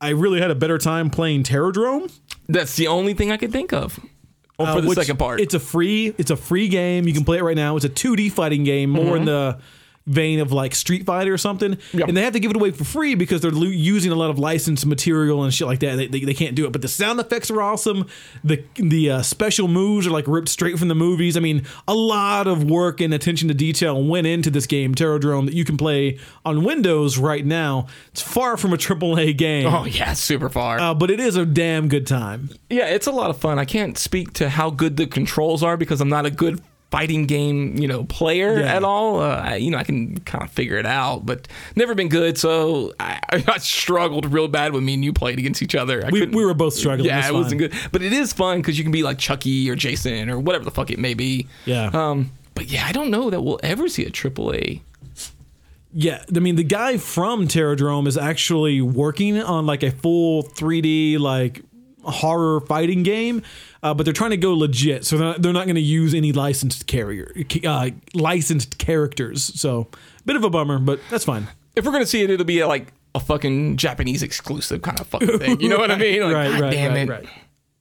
B: I really had a better time playing Terrordrome.
C: That's the only thing I could think of. Or
B: uh,
C: for the
B: which-
C: second part.
B: It's a free. It's a free game. You can play it right now. It's a 2D fighting game, more in the vein of like Street Fighter or something.
C: Yep.
B: And they have to give it away for free because they're using a lot of licensed material and shit like that. They, they, they can't do it. But the sound effects are awesome. The the uh, special moves are like ripped straight from the movies. I mean, a lot of work and attention to detail went into this game, Terrordrome, that you can play on Windows right now. It's far from a AAA game.
C: oh yeah, super far.
B: Uh, but it is a damn good time.
C: Yeah, it's a lot of fun. I can't speak to how good the controls are because I'm not a good fighting game, you know, player
B: Yeah.
C: at all. Uh, I, you know, I can kind of figure it out, but never been good. So I, I struggled real bad when me and you played against each other.
B: We, we were both struggling.
C: Yeah,
B: It's
C: it wasn't good, but it is fun because you can be like Chucky or Jason or whatever the fuck it may be.
B: Yeah.
C: Um, but yeah, I don't know that we'll ever see a AAA.
B: Yeah, I mean the guy from Terrordrome is actually working on like a full 3D like horror fighting game, uh, but they're trying to go legit, so they're not, they're not going to use any licensed carrier uh, licensed characters. So bit of a bummer, but that's fine.
C: If we're gonna see it, it'll be like a fucking Japanese exclusive kind of fucking thing. You know what I mean? Like,
B: right,
C: God
B: right,
C: damn
B: right,
C: it.
B: right.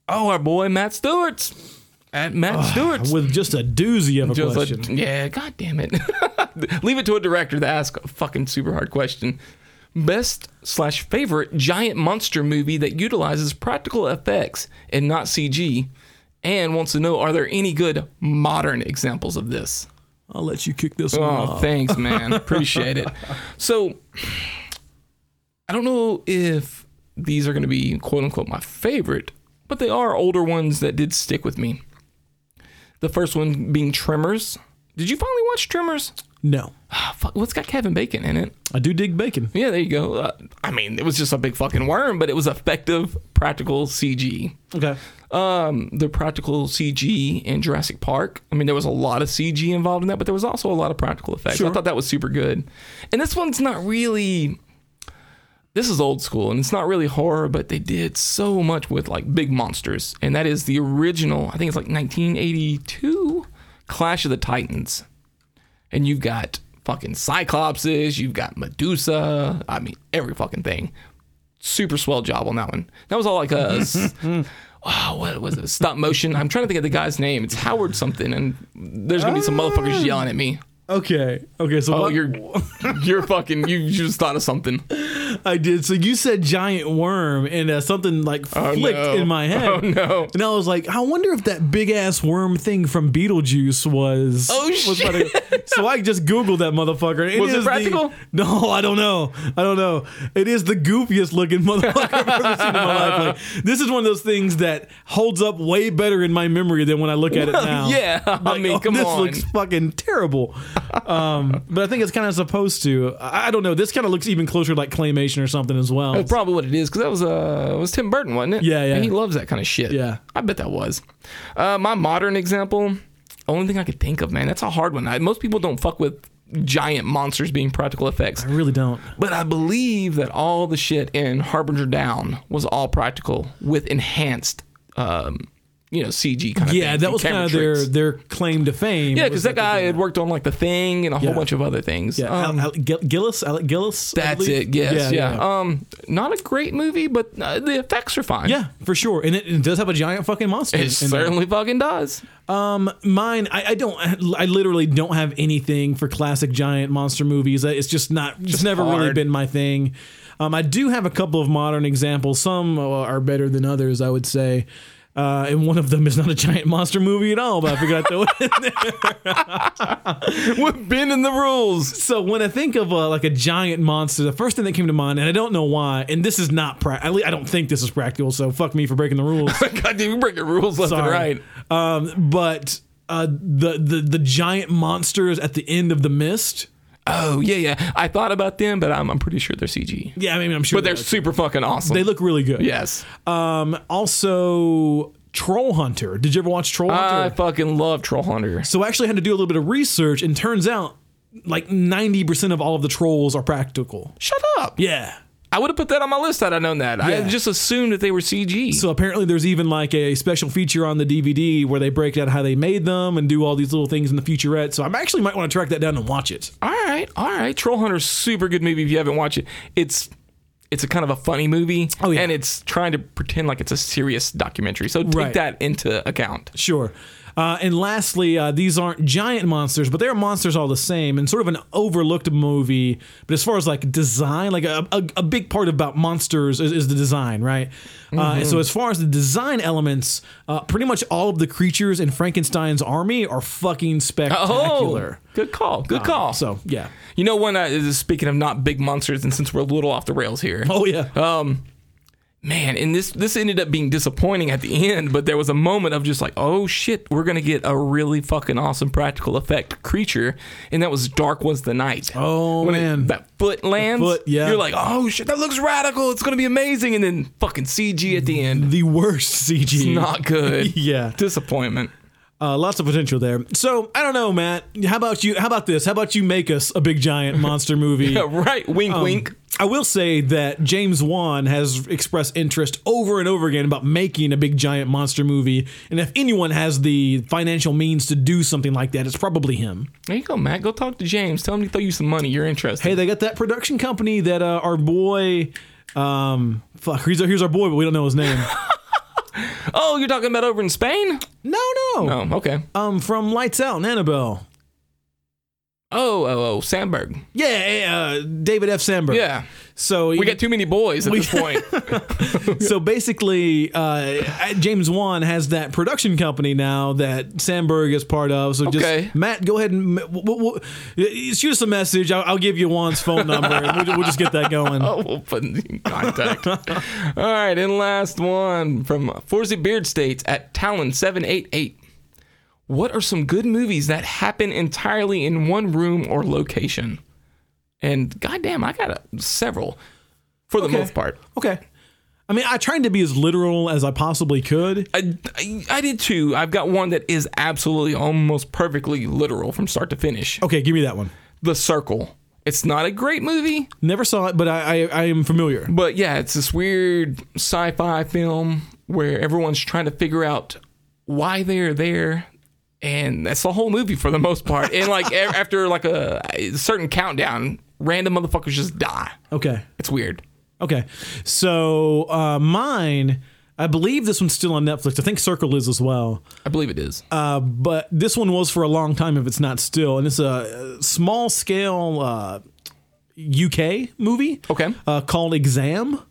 C: Oh, our boy Matt Stewart's at Matt Stewart's.
B: With just a doozy of a
C: Just a-
B: question.
C: yeah, god damn it. Leave it to a director to ask a fucking super hard question. Best slash favorite giant monster movie that utilizes practical effects and not CG, and wants to know are there any good modern examples of this?
B: I'll let you kick this one
C: Oh,
B: off.
C: thanks, man. Appreciate it. So, I don't know if these are going to be quote unquote my favorite, but they are older ones that did stick with me. The first one being Tremors. Did you finally watch Tremors?
B: No,
C: fuck, what's got Kevin Bacon in it?
B: I do dig bacon.
C: Yeah, there you go. Uh, I mean, it was just a big fucking worm, but it was effective, practical CG.
B: Okay.
C: Um, the practical CG in Jurassic Park. I mean, there was a lot of CG involved in that, but there was also a lot of practical effects.
B: Sure.
C: I thought that was super good. And this one's not really. This is old school, and it's not really horror, but they did so much with like big monsters, and that is the original. I think it's like 1982 Clash of the Titans, and you've got fucking Cyclopses, you've got Medusa. I mean, every fucking thing super swell job on that one. That was all like a oh, what was it? Stop motion. I'm trying to think of the guy's name. It's Howard something, and there's gonna be some motherfuckers yelling at me.
B: Okay. Okay. So
C: Oh,
B: what-
C: you're you're fucking. You, just thought of something.
B: I did. So you said giant worm, and uh, something like flicked
C: no.
B: in my head.
C: Oh, no.
B: And I was like, I wonder if that big ass worm thing from Beetlejuice was.
C: Oh,
B: was
C: shit.
B: funny. so I just googled that motherfucker.
C: Was it
B: is the-
C: practical?
B: no, I don't know. I don't know. It is the goofiest looking motherfucker I've ever seen in my life. Like, this is one of those things that holds up way better in my memory than when I look at it now.
C: yeah, I mean,
B: oh,
C: come
B: this
C: on.
B: looks fucking terrible. Um, but I think it's kind of supposed to. I, don't know. This kind of looks even closer to like claymation or something as well.
C: That's probably what it is because that was uh was Tim Burton, wasn't it?
B: Yeah, yeah.
C: And he loves that kind of shit.
B: Yeah.
C: I bet that was. Uh, my modern example, only thing I could think of, man. That's a hard one. I, most people don't fuck with giant monsters being practical effects.
B: I really don't.
C: But I believe that all the shit in Harbinger Down was all practical with enhanced um, you know CG kind of
B: Yeah,
C: things
B: that was kind of their their claim to fame.
C: Yeah, because that guy had worked on like The Thing and a whole
B: Yeah.
C: bunch of other things.
B: Yeah,
C: Um,
B: Al- Al- Gillis, Alec Gillis.
C: That's it. Yes, yeah.
B: yeah.
C: Um, not a great movie, but uh, the effects are fine.
B: Yeah, for sure, and it, it does have a giant fucking monster.
C: It
B: in there.
C: certainly fucking does.
B: Um, mine, I, I don't, I literally don't have anything for classic giant monster movies. It's just not, just never really been my thing. Um, I do have a couple of modern examples. Some uh, are better than others, I would say. Uh, and one of them is not a giant monster movie at all, but I figured I'd throw it in there.
C: We're bending the rules.
B: So when I think of uh, like a giant monster, the first thing that came to mind, and I don't know why, and this is not practical. I don't think this is practical. So fuck me for breaking the rules.
C: God, damn, you breaking rules left and
B: Sorry.
C: right.
B: Um, but uh, the the the giant monsters at the end of the mist.
C: Oh yeah, yeah. I thought about them, but I'm, I'm pretty sure they're CG.
B: Yeah, I mean, I'm sure
C: But they're super fucking awesome.
B: they look really good.
C: yes.
B: Um. Also, Troll Hunter. Did you ever watch Troll Hunter?
C: I fucking love Troll Hunter.
B: so I actually had to do a little bit of research, and turns out like ninety percent of all of the trolls are practical.
C: Shut up.
B: Yeah.
C: I would have put that on my list had I known that. I just assumed that they were CG.
B: So apparently, there's even like a special feature on the DVD where they break down how they made them and do all these little things in the featurette. So I actually might want to track that down and watch it.
C: all right, all right. Troll Hunter's super good movie if you haven't watched it. It's it's a kind of a funny movie.
B: Oh, yeah.
C: And it's trying to pretend like it's a serious documentary. So take
B: Right.
C: that into account.
B: Sure. Uh, and lastly, uh, these aren't giant monsters, but they're monsters all the same, and sort of an overlooked movie. But as far as like design, like a, a, a big part about monsters is, is the design, right? Uh, and so as far as the design elements, uh, pretty much all of the creatures in Frankenstein's army are fucking spectacular.
C: Oh, good call. Good call.
B: So yeah.
C: you know when uh, speaking of not big monsters, and since we're a little off the rails here,
B: Oh yeah.
C: um, man, and this this ended up being disappointing at the end, but there was a moment of just like, oh shit, we're gonna get a really fucking awesome practical effect creature, and that was Dark Was the Night.
B: Oh,
C: when it-
B: man.
C: that foot lands,
B: foot, yeah.
C: you're like, oh shit, that looks radical. It's gonna be amazing, and then fucking CG at the end,
B: the worst CG.
C: not good.
B: yeah.
C: disappointment.
B: Uh, lots of potential there. So I don't know, Matt. How about you? How about this? How about you make us a big giant monster movie?
C: Yeah, right. Wink,
B: Um,
C: wink.
B: I will say that James Wan has expressed interest over and over again about making a big giant monster movie, and if anyone has the financial means to do something like that, it's probably him.
C: There you go, Matt. Go talk to James. Tell him to throw you some money. You're interested.
B: Hey, they got that production company that uh, our boy, um, fuck, here's our, here's our boy, but we don't know his name.
C: oh, you're talking about over in Spain?
B: no, no,
C: Oh, okay.
B: um, from Lights Out and Annabelle.
C: Oh, oh, oh, Sandberg.
B: Yeah, uh, David F. Sandberg.
C: Yeah.
B: So
C: We got too many boys at this point.
B: so basically, uh, James Wan has that production company now that Sandberg is part of. So just
C: Okay.
B: Matt, go ahead and w- w- w- shoot us a message. I'll, I'll give you Wan's phone number, and we'll, we'll just get that going.
C: oh, we'll put in contact. All right, and last one from Forza Beard States at Talon788. What are some good movies that happen entirely in one room or location? And goddamn, I got uh, several for the
B: Okay.
C: most part.
B: Okay. I mean, I tried to be as literal as I possibly could.
C: I, I, I did too. I've got one that is absolutely almost perfectly literal from start to finish.
B: Okay, give me that one.
C: The Circle. It's not a great movie,
B: Never saw it, but I, I, I am familiar.
C: but yeah, it's this weird sci fi film where everyone's trying to figure out why they're there. And that's the whole movie for the most part. And like after like a, a certain countdown, random motherfuckers just die.
B: Okay.
C: It's weird.
B: Okay. So uh, mine, I believe this one's still on Netflix. I think Circle is as well.
C: I believe it is.
B: Uh, but this one was for a long time, if it's not still, and it's a, small scale uh, UK movie.
C: Okay.
B: Uh, called Exam.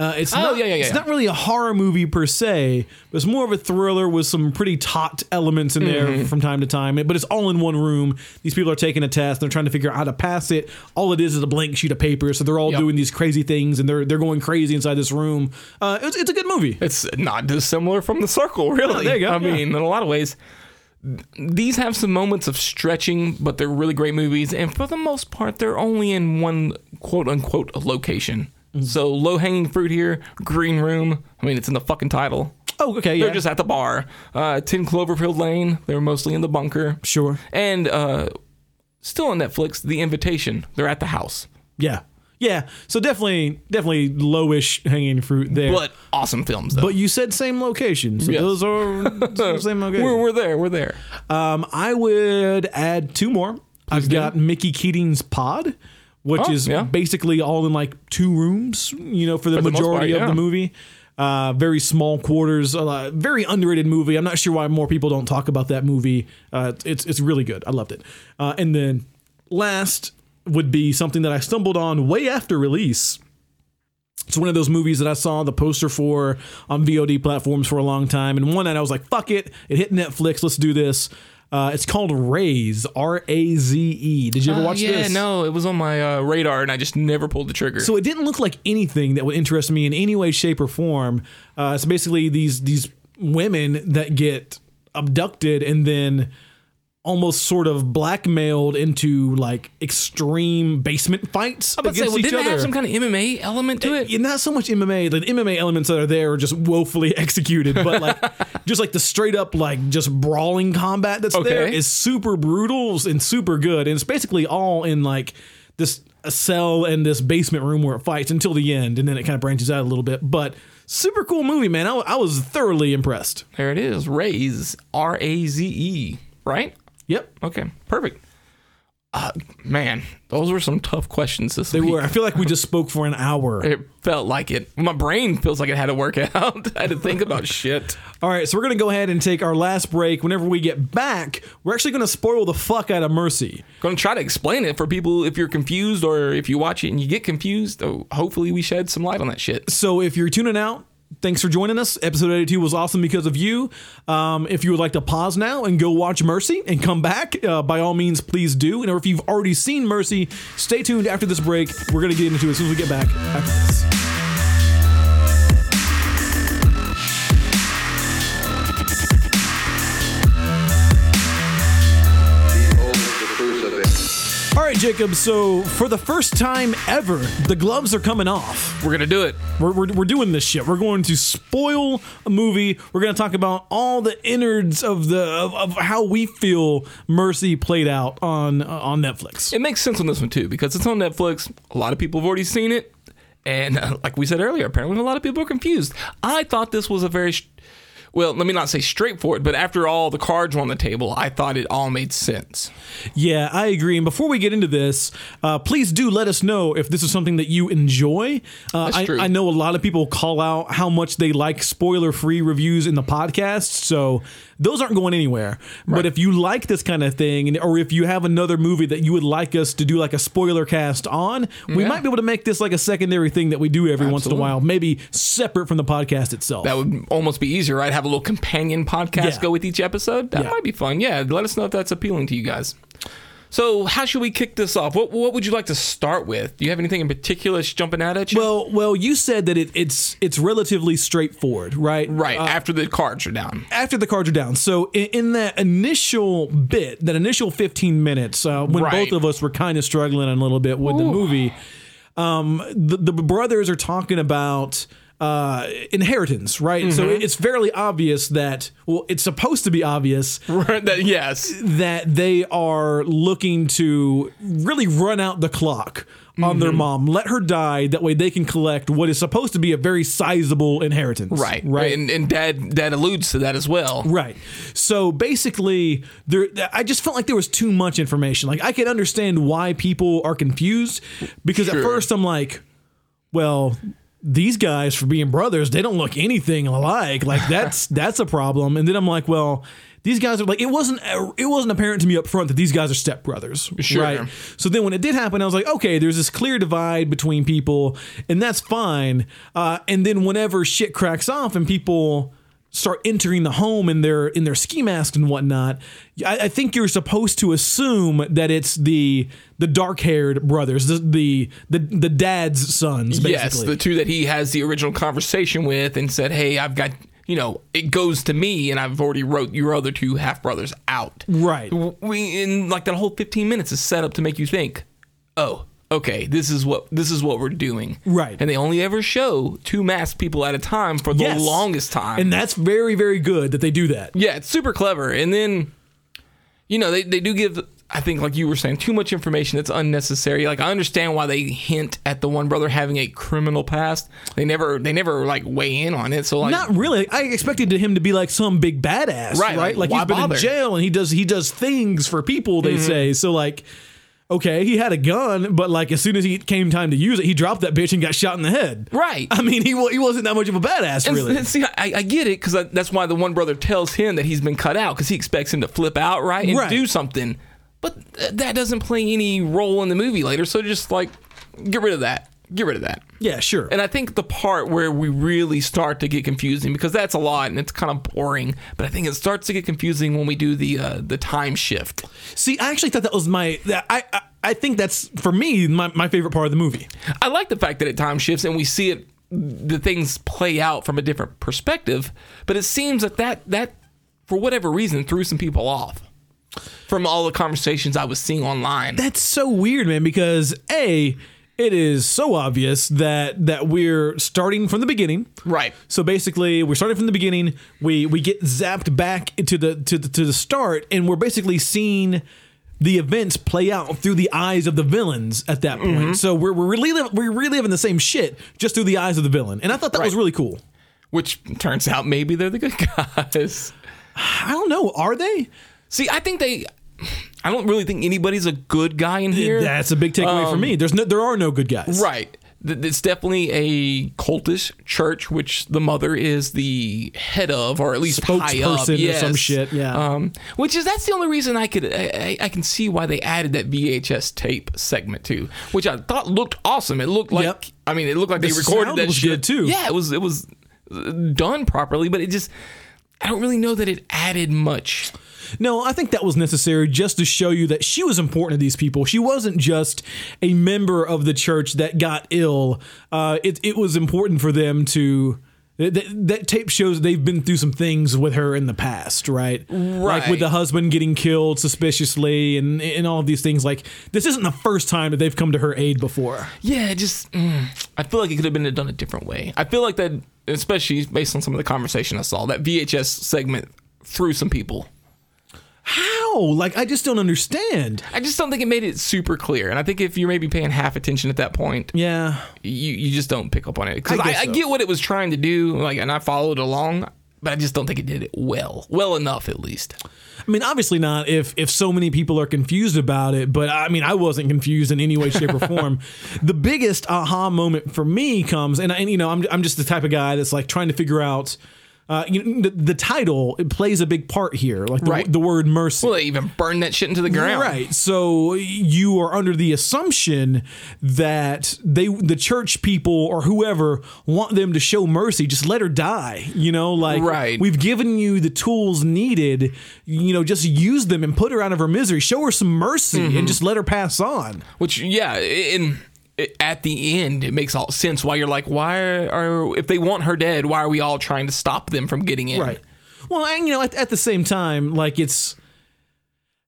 B: Uh, it's
C: Oh,
B: not,
C: yeah, yeah,
B: It's not really a horror movie per se, but it's more of a thriller with some pretty taut elements in there
C: Mm-hmm.
B: from time to time. But it's all in one room. These people are taking a test. They're trying to figure out how to pass it. All it is is a blank sheet of paper. So they're all
C: Yep.
B: doing these crazy things, and they're they're going crazy inside this room. Uh, it's, it's a good movie.
C: It's not dissimilar from the circle, really.
B: there you go,
C: I
B: yeah.
C: mean, in a lot of ways, these have some moments of stretching, but they're really great movies. And for the most part, they're only in one quote unquote location.
B: Mm-hmm.
C: So low hanging fruit here, green room. I mean, it's in the fucking title.
B: Oh, okay, yeah,
C: They're just at the bar. Uh, 10 Cloverfield Lane. They're mostly in the bunker.
B: sure.
C: And uh, still on Netflix, The Invitation. They're at the house.
B: Yeah. Yeah, so definitely, definitely lowish hanging fruit there.
C: But awesome films, though.
B: But you said same location, so
C: Yes.
B: those are the same location.
C: we're, we're there. We're there.
B: Um, I would add two more. I've got Mickey Keating's Pod, which
C: Oh,
B: is
C: yeah.
B: basically all in like two rooms, you know, for the
C: For the
B: majority
C: part,
B: of the movie. Uh, very small quarters, uh, very underrated movie. I'm not sure why more people don't talk about that movie. Uh, it's it's really good. I loved it. Uh, and then last would be something that I stumbled on way after release. It's one of those movies that I saw the poster for on VOD platforms for a long time. And one night I was like, fuck it. It hit Netflix. Let's do this. Uh, it's called Raze, R A Z E. Did you ever
C: Uh,
B: watch
C: yeah,
B: this?
C: Yeah, no, it was on my uh, radar, and I just never pulled the trigger.
B: So it didn't look like anything that would interest me in any way, shape, or form. Uh, it's basically these these women that get abducted and then almost sort of blackmailed into like extreme basement fights
C: I to say,
B: against
C: well,
B: each
C: didn't
B: other.
C: have some kind of MMA element to it?
B: Yeah, not so much MMA. The MMA elements that are there are just woefully executed, but like just like the straight up like just brawling combat that's there
C: Okay.
B: is super brutal and super good, and it's basically all in like this cell and this basement room where it fights until the end, and then it kind of branches out a little bit. But super cool movie, man. I, I was thoroughly impressed.
C: There it is. Raze, R A Z E, right?
B: Yep.
C: Okay, perfect. Uh, man, those were some tough questions this
B: They
C: week.
B: were. I feel like we just spoke for an hour.
C: It felt like it. My brain feels like it had to work out. I had to think about shit.
B: All right, so we're gonna go ahead and take our last break. Whenever we get back, we're actually gonna spoil the fuck out of Mercy.
C: Going to try to explain it for people if you're confused or if you watch it and you get confused. Hopefully, we shed some light on that shit.
B: So if you're tuning out, thanks for joining us. Episode 82 was awesome because of you. Um, if you would like to pause now and go watch Mercy and come back, uh, by all means, please do. And if you've already seen Mercy, stay tuned after this break. We're going to get into it as soon as we get back after this. Jacob. So for the first time ever, the gloves are coming off.
C: We're going to do it.
B: We're, we're, we're doing this shit. We're going to spoil a movie. We're going to talk about all the innards of the of, of how we feel Mercy played out on uh, on Netflix.
C: It makes sense on this one, too, because it's on Netflix. A lot of people have already seen it. And uh, like we said earlier, apparently a lot of people are confused. I thought this was a very, sh- well, let me not say straightforward, but after all the cards were on the table, I thought it all made sense.
B: Yeah, I agree. And before we get into this, uh, please do let us know if this is something that you enjoy. Uh,
C: That's
B: I. I know a lot of people call out how much they like spoiler free reviews in the podcast. So those aren't going anywhere. But if you like this kind of thing, or if you have another movie that you would like us to do like a spoiler cast on, we
C: Yeah.
B: might be able to make this like a secondary thing that we do every once in a while, maybe separate from the podcast itself.
C: That would almost be easier, right? Have a little companion podcast
B: Yeah.
C: go with each episode. That
B: Yeah.
C: might be fun. Yeah, let us know if that's appealing to you guys. So, how should we kick this off? What What would you like to start with? Do you have anything in particular that's jumping out at you?
B: well, well, you said that it, it's it's relatively straightforward, right?
C: right
B: Uh,
C: after the cards are down.
B: after the cards are down. So in, in that initial bit, that initial 15 minutes, uh, when
C: Right.
B: both of us were kind of struggling a little bit with the movie, um, the, the brothers are talking about uh, inheritance, right? So
C: Mm-hmm.
B: it's fairly obvious that, well, it's supposed to be obvious
C: That- yes,
B: that they are looking to really run out the clock on
C: Mm-hmm.
B: their mom, let her die. That way they can collect what is supposed to be a very sizable inheritance.
C: right,
B: Right.
C: and, and Dad Dad alludes to that as well.
B: Right. So basically, there. I just felt like there was too much information. Like I can understand why people are confused because at first I'm like, well, these guys for being brothers, they don't look anything alike. Like that's that's a problem. And then I'm like, well. These guys are like it wasn't it wasn't apparent to me up front that these guys are stepbrothers,
C: Sure.
B: right? So then when it did happen, I was like, okay, there's this clear divide between people, and that's fine. Uh, and then whenever shit cracks off and people start entering the home in their in their ski masks and whatnot, I, I think you're supposed to assume that it's the the dark haired brothers, the, the the the dad's sons, basically.
C: Yes, the two that he has the original conversation with and said, "Hey, I've got." You know, it goes to me, and I've already wrote your other two half brothers out.
B: right.
C: we in like that whole 15 minutes is set up to make you think oh okay this is what this is what we're doing
B: Right.
C: and they only ever show two masked people at a time for the
B: Yes.
C: longest time
B: And that's very very good that they do that.
C: yeah it's super clever and then you know they, they do give I think, like you were saying, too much information that's unnecessary. Like I understand why they hint at the one brother having a criminal past. They never, they never like weigh in on it. So like,
B: Not really. I expected him to be like some big badass,
C: Right,
B: right?
C: like,
B: Like, he's been
C: bother?
B: in jail and he does he does things for people. They mm-hmm. say so. Like, okay, he had a gun, but like as soon as he came time to use it, he dropped that bitch and got shot in the head.
C: Right.
B: I mean, he he wasn't that much of a badass,
C: And-
B: really.
C: and see, I, I get it because uh, that's why the one brother tells him that he's been cut out because he expects him to flip out right and
B: Right.
C: do something. But th- that doesn't play any role in the movie later. So just like get rid of that. Get rid of that.
B: yeah, sure.
C: And I think the part where we really start to get confusing because that's a lot and it's kind of boring. But I think it starts to get confusing when we do the uh, the time shift.
B: See, I actually thought that was my. that- I I, I think that's for me my, my favorite part of the movie.
C: I like the fact that it time shifts and we see it the things play out from a different perspective, but it seems that that that for whatever reason threw some people off from all the conversations I was seeing online.
B: That's so weird, man. Because a it is so obvious that that we're starting from the beginning.
C: right.
B: So basically, we're starting from the beginning. We we get zapped back to the to the, to the start, and we're basically seeing the events play out through the eyes of the villains at that point.
C: Mm-hmm.
B: So we're we're reliving we're reliving the same shit just through the eyes of the villain, and I thought that was really cool.
C: Which turns out maybe they're the good guys.
B: I don't know, are they?
C: See, I think they I don't really think anybody's a good guy in here.
B: That's a big takeaway for me. There's no there are no good guys.
C: Right. It's definitely a cultish church, which the mother is the head of, or at least high up.
B: Spokesperson or some shit, yeah.
C: Um, which is that's the only reason I could I, I can see why they added that VHS tape segment too, which I thought looked awesome. It looked like
B: Yep.
C: I mean, it looked like
B: The
C: they recorded that
B: was
C: shit
B: good, too.
C: Yeah, it was it was uh, done properly, but it just I don't really know that it added much.
B: No, I think that was necessary just to show you that she was important to these people. She wasn't just a member of the church that got ill. Uh, it, it was important for them to. That, that- tape shows they've been through some things with her in the past, right? Right. Like with the husband getting killed suspiciously and, and all of these things. Like, this isn't the first time that they've come to her aid before.
C: Yeah, just mm, I feel like it could have been done a different way. I feel like that, especially based on some of the conversation I saw, that VHS segment threw some people.
B: How? Like, I just don't understand.
C: I just don't think it made it super clear. And I think if you're maybe paying half attention at that point,
B: Yeah.
C: you, you just don't pick up on it. Because
B: I
C: I, I,
B: so.
C: get what it was trying to do, like, and I followed along, but I just don't think it did it well, well enough at least.
B: I mean, obviously not if if so many people are confused about it, but I mean, I wasn't confused in any way, shape, or form. the biggest aha moment for me comes, and, and you know, I'm I'm just the type of guy that's like trying to figure out. Uh, you know, the, the title it plays a big part here, like the,
C: Right.
B: the word mercy.
C: Well, they even burned that shit into the ground.
B: Right. So you are under the assumption that they the church people or whoever want them to show mercy, just let her die. You know, like
C: Right.
B: we've given you the tools needed, you know, just use them and put her out of her misery. Show her some mercy
C: Mm-hmm.
B: and just let her pass on.
C: Which, yeah, in at the end, it makes all sense why you're like, why are if they want her dead, why are we all trying to stop them from getting in?
B: Right. Well, and you know, at, at the same time, like it's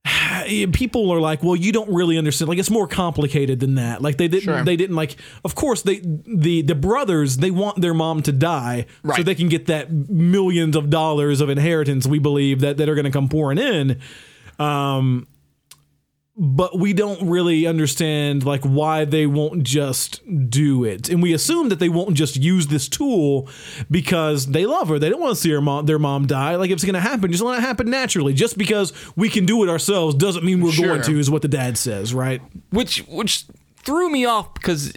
B: people are like, well, you don't really understand. Like it's more complicated than that. Like they didn't,
C: Sure.
B: they didn't like. Of course, they the the brothers they want their mom to die
C: right.
B: so they can get that millions of dollars of inheritance. We believe that that are going to come pouring in. Um, but we don't really understand like why they won't just do it. And we assume that they won't just use this tool because they love her. They don't want to see her mom their mom die. Like if it's going to happen. Just let it happen naturally. Just because we can do it ourselves doesn't mean we're going to is what the dad says right?
C: Which which threw me off because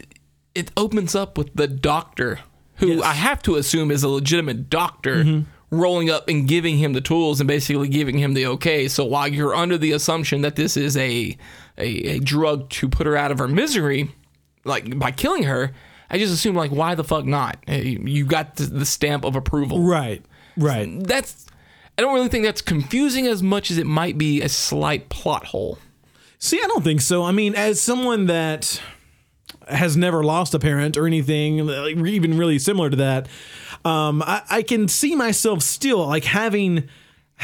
C: it opens up with the doctor, who
B: Yes.
C: I have to assume is a legitimate doctor. Mm-hmm. Rolling up and giving him the tools and basically giving him the okay. So while you're under the assumption that this is a, a a drug to put her out of her misery, like by killing her, I just assume like why the fuck not? Eh, you got the, the stamp of approval.
B: right right
C: That's I don't really think that's confusing as much as it might be a slight plot hole.
B: See, I don't think so. I mean, as someone that has never lost a parent or anything, like, even really similar to that, um, I, I can see myself still like having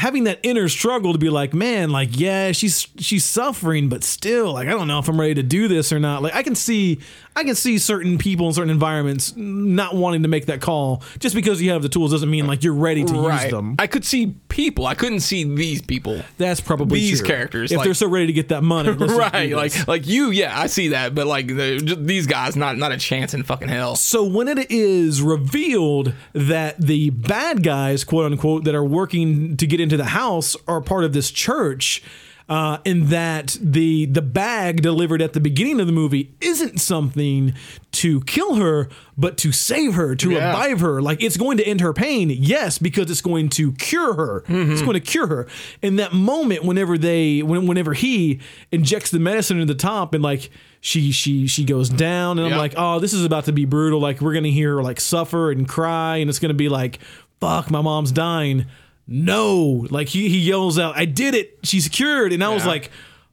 B: having that inner struggle to be like, man, like, yeah, she's she's suffering, but still, like, I don't know if I'm ready to do this or not. Like, I can see, I can see certain people in certain environments not wanting to make that call just because you have the tools doesn't mean like you're ready to use them.
C: I could see people. I couldn't see these people.
B: That's probably
C: These
B: true.
C: characters,
B: If
C: like-
B: they're so ready to get that money,
C: right, like like you, yeah, I see that, but like the, these guys, not not a chance in fucking hell.
B: So when it is revealed that the bad guys, quote unquote, that are working to get into the house are part of this church, uh, and that the the bag delivered at the beginning of the movie isn't something to kill her, but to save her, to
C: Yeah.
B: revive her. Like it's going to end her pain, yes, because it's going to cure her. It's going to cure her. In that moment, whenever they, when, whenever he injects the medicine into the top, and like she she she goes down, and I'm like, oh, this is about to be brutal. Like we're gonna hear her like suffer and cry, and it's gonna be like, fuck, my mom's dying. No, like he he yells out, I did it. She's cured, and I was like.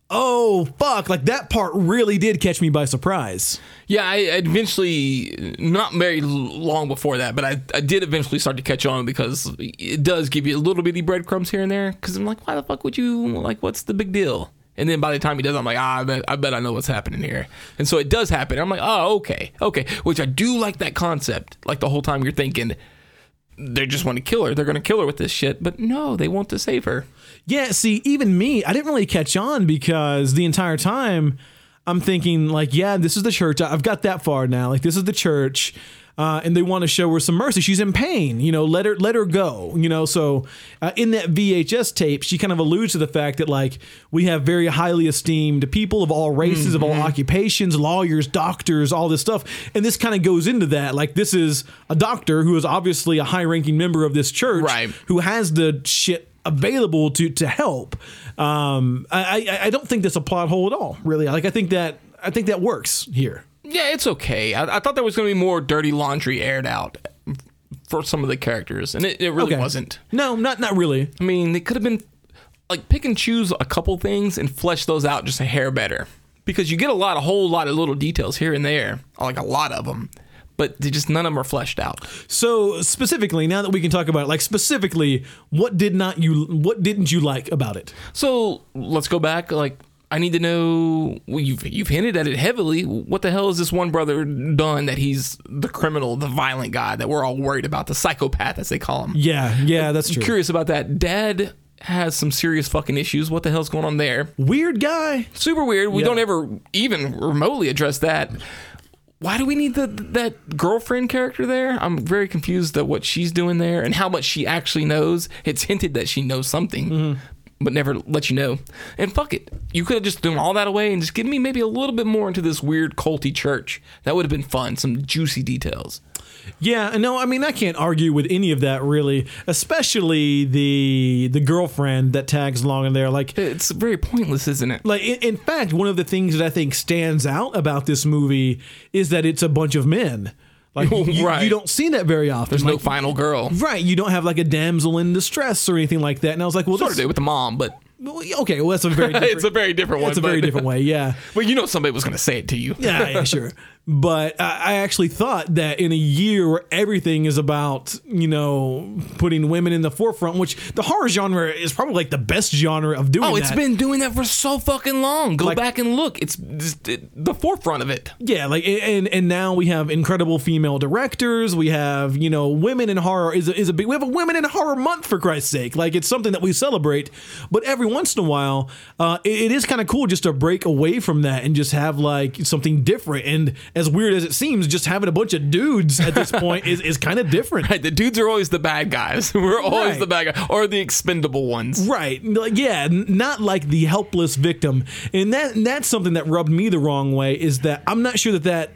B: Oh fuck! Like that part really did catch me by surprise.
C: Yeah, I I eventually, not very long before that, but I, I did eventually start to catch on because it does give you a little bitty breadcrumbs here and there. Because I'm like, why the fuck would you like? What's the big deal? And then by the time he does, I'm like, ah, I bet, I bet I know what's happening here. And so it does happen. I'm like, oh, okay, okay. Which I do like that concept. Like the whole time you're thinking, they just want to kill her. They're going to kill her with this shit. But no, they want to save her.
B: Yeah, see, even me, I didn't really catch on because the entire time I'm thinking, like, yeah, this is the church. I've got that far now. Like, this is the church. Uh, and they want to show her some mercy. She's in pain, you know. Let her, let her go, you know. So, uh, in that VHS tape, she kind of alludes to the fact that like we have very highly esteemed people of all races, of all occupations, lawyers, doctors, all this stuff, and this kind of goes into that. Like, this is a doctor who is obviously a high-ranking member of this church,
C: Right.
B: who has the shit available to to help. Um, I, I I don't think that's a plot hole at all. Really, like I think that I think that works here.
C: Yeah, it's okay. I, I thought there was going to be more dirty laundry aired out for some of the characters, and it, it really
B: Okay.
C: wasn't.
B: No, not not really.
C: I mean, they could have been like pick and choose a couple things and flesh those out just a hair better because you get a lot, a whole lot of little details here and there, like a lot of them, but they just none of them are fleshed out.
B: So specifically, now that we can talk about it, like specifically, what did not you what didn't you like about it?
C: So let's go back. Like, I need to know. Well, you've you've hinted at it heavily. What the hell has this one brother done that he's the criminal, the violent guy that we're all worried about, the psychopath as they call him?
B: Yeah, yeah, that's true.
C: Curious about that. Dad has some serious fucking issues. What the hell's going on there?
B: Weird guy.
C: Super weird. We
B: Yeah.
C: don't ever even remotely address that. Why do we need the that girlfriend character there? I'm very confused at what she's doing there and how much she actually knows. It's hinted that she knows something,
B: Mm-hmm.
C: But never let you know. And fuck it, you could have just thrown all that away and just given me maybe a little bit more into this weird culty church. That would have been fun. Some juicy details.
B: Yeah, no, I mean I can't argue with any of that really, especially the the girlfriend that tags along in there. Like
C: It's very pointless, isn't it?
B: like in, in fact one of the things that i think stands out about this movie is that it's a bunch of men like you,
C: Right.
B: you don't see that very often
C: There's no final girl.
B: right you don't have like a damsel in distress or anything like that and i was like well
C: Sort
B: this,
C: of did with the mom, but
B: okay well that's a very different,
C: it's a very different one.
B: that's a very different way yeah
C: Well, you know somebody was going to say it to you.
B: yeah, yeah, sure. But I actually thought that in a year where everything is about, you know, putting women in the forefront, which the horror genre is probably like the best genre of doing that.
C: Oh, it's
B: that.
C: been doing that for so fucking long. Go
B: Like-
C: back and look. It's just it- the forefront of it.
B: Yeah, like and and now we have incredible female directors. We have you know women in horror is a, is a big. We have a women in horror month for Christ's sake. Like it's something that we celebrate. But every once in a while, uh, it, it is kind of cool just to break away from that and just have like something different. And as weird as it seems, just having a bunch of dudes at this point is is kind of different.
C: Right, the dudes are always the bad guys. We're always
B: Right.
C: the bad guy or the expendable ones.
B: Right. Like yeah, not like the helpless victim. And that and that's something that rubbed me the wrong way is that I'm not sure that that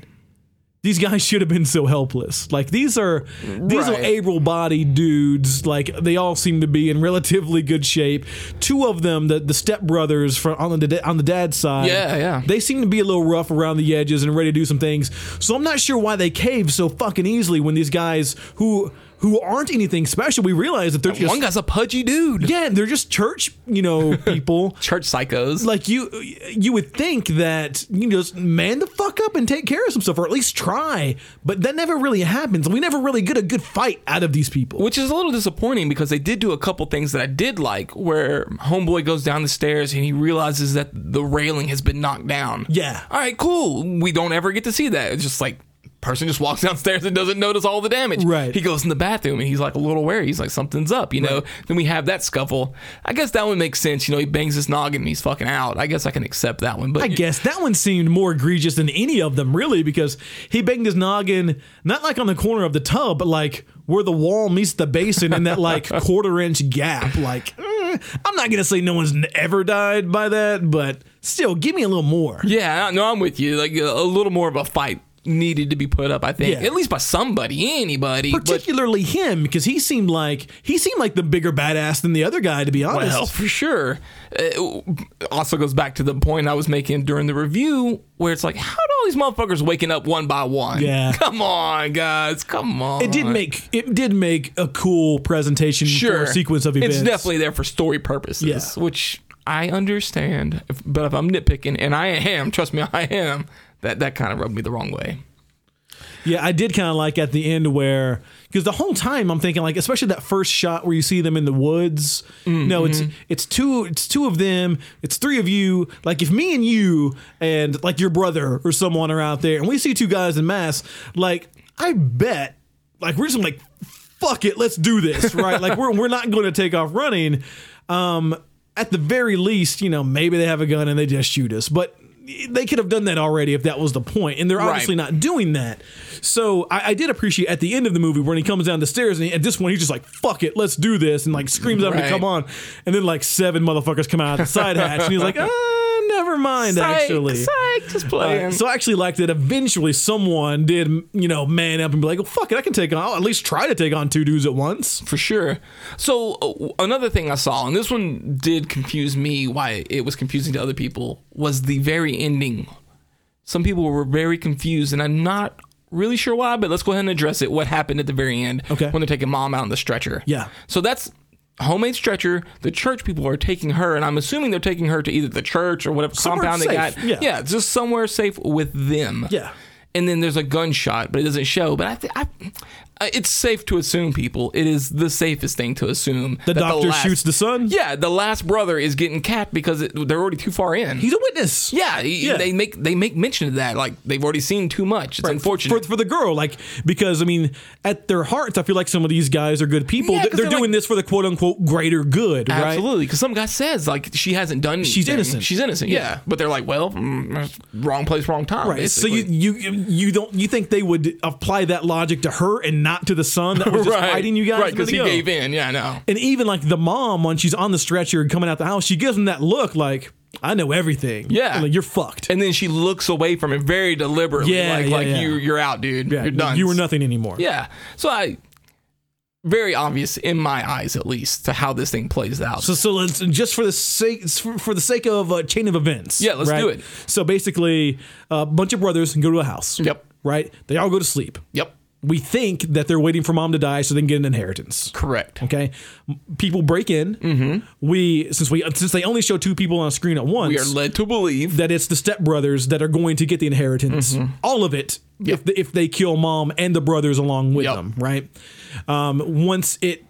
B: these guys should have been so helpless. Like these are these are able-bodied dudes. Like they all seem to be in relatively good shape. Two of them, the the stepbrothers from on the on the dad's side,
C: Yeah, yeah.
B: they seem to be a little rough around the edges and ready to do some things. So I'm not sure why they cave so fucking easily when these guys who who aren't anything special. We realize that they're just
C: One guy's a pudgy dude.
B: yeah, they're just church, you know, people.
C: Church psychos.
B: like you, you would think that you know, just man the fuck up and take care of some stuff, or at least try. But that never really happens. We never really get a good fight out of these people.
C: Which is a little disappointing because they did do a couple things that I did like, where Homeboy goes down the stairs and he realizes that the railing has been knocked down.
B: Yeah.
C: All right, cool. We don't ever get to see that. It's just like person just walks downstairs and doesn't notice all the damage.
B: Right.
C: He goes in the bathroom and he's like a little wary. He's like something's up, you know. Then we have that scuffle. I guess that one makes sense. You know, he bangs his noggin and he's fucking out. I guess I can accept that one. But
B: I guess that one seemed more egregious than any of them, really, because he banged his noggin not like on the corner of the tub, but like where the wall meets the basin in that like quarter inch gap. Like, eh, I'm not gonna say no one's ever died by that, but still, give me a little more.
C: Yeah, no, I'm with you. Like a little more of a fight needed to be put up. I think
B: Yeah.
C: at least by somebody, anybody. But
B: Particularly him, because he seemed like he seemed like the bigger badass than the other guy, to be honest.
C: well, for sure. It also goes back to the point I was making during the review, where it's like, how do all these motherfuckers waking up one by one?
B: Yeah.
C: come on, guys, come on.
B: it did make it did make a cool presentation
C: sure
B: sequence of events.
C: It's definitely there for story purposes,
B: Yeah.
C: which I understand. But if I'm nitpicking, and I am, trust me, I am. That that kind of rubbed me the wrong way.
B: Yeah, I did kind of like at the end where because the whole time I'm thinking like, especially that first shot where you see them in the woods. No, it's it's two it's two of them. It's three of you. Like if me and you and like your brother or someone are out there and we see two guys in masks, like I bet like we're just like fuck it, let's do this, right? like we're we're not going to take off running. Um, at the very least, you know, maybe they have a gun and they just shoot us, but. They could have done that already if that was the point, and they're
C: Right.
B: obviously not doing that. So I, I did appreciate at the end of the movie when he comes down the stairs and he, at this point he's just like "fuck it, let's do this" and like screams at him to come on, and then like seven motherfuckers come out of the side hatch and he's like, "Ah, never mind."
C: Psych,
B: actually,
C: psych, just
B: Uh,
C: playing.
B: so I actually liked that eventually someone did you know man up and be like, oh, fuck it, I can take on. I'll at least try to take on two dudes at once."
C: for sure. So uh, another thing I saw, and this one did confuse me. Why it was confusing to other people was the very ending. Some people were very confused, and I'm not really sure why. But let's go ahead and address it. What happened at the very end?
B: Okay.
C: When they're taking mom out on the stretcher.
B: Yeah.
C: So that's homemade stretcher. The church people are taking her, and I'm assuming they're taking her to either the church or whatever
B: Somewhere
C: compound they got.
B: yeah.
C: yeah, just somewhere safe with them.
B: Yeah.
C: And then there's a gunshot, but it doesn't show. But I, th- I it's safe to assume, people, it is the safest thing to assume.
B: The doctor
C: last-
B: shoots the son.
C: Yeah, the last brother is getting capped because it, they're already too far in.
B: He's a witness.
C: yeah, he-
B: Yeah.
C: they make they make mention of that. Like they've already seen too much. It's unfortunate.
B: for, for the girl, like because I mean, at their hearts, I feel like some of these guys are good people.
C: Yeah,
B: They're, they're doing
C: like-
B: this for the quote unquote greater good, right?
C: Absolutely, because some guy says like she hasn't done.
B: She's
C: anything.
B: innocent.
C: She's innocent.
B: Yeah.
C: Yeah, but they're like, well, mm, wrong place, wrong time.
B: Right. So you, you you don't you think they would apply that logic to her and not to the son that was just fighting you guys?
C: right? Because he
B: ago?
C: gave in. Yeah, I know.
B: And even like the mom when she's on the stretcher and coming out the house, she gives him that look like I know everything.
C: Yeah.
B: like you're fucked.
C: And then she looks away from him very deliberately.
B: Yeah,
C: like
B: yeah,
C: like
B: yeah.
C: you you're out, dude.
B: yeah,
C: you're done.
B: You were nothing anymore.
C: Yeah. So I very obvious in my eyes at least to how this thing plays out.
B: So, so let's just for the sake for, for the sake of a chain of events.
C: Yeah, let's
B: right?
C: do it.
B: So basically, a bunch of brothers go to a house.
C: Yep.
B: Right. They all go to sleep.
C: yep.
B: We think that they're waiting for mom to die so they can get an inheritance.
C: Correct.
B: Okay, people break in. Mm-hmm. We since we since they only show two people on a screen at once.
C: We are led to believe
B: that it's the stepbrothers that are going to get the inheritance,
C: Mm-hmm.
B: all of it, if the, if they kill mom and the brothers along with
C: Yep.
B: them, right? Um, once it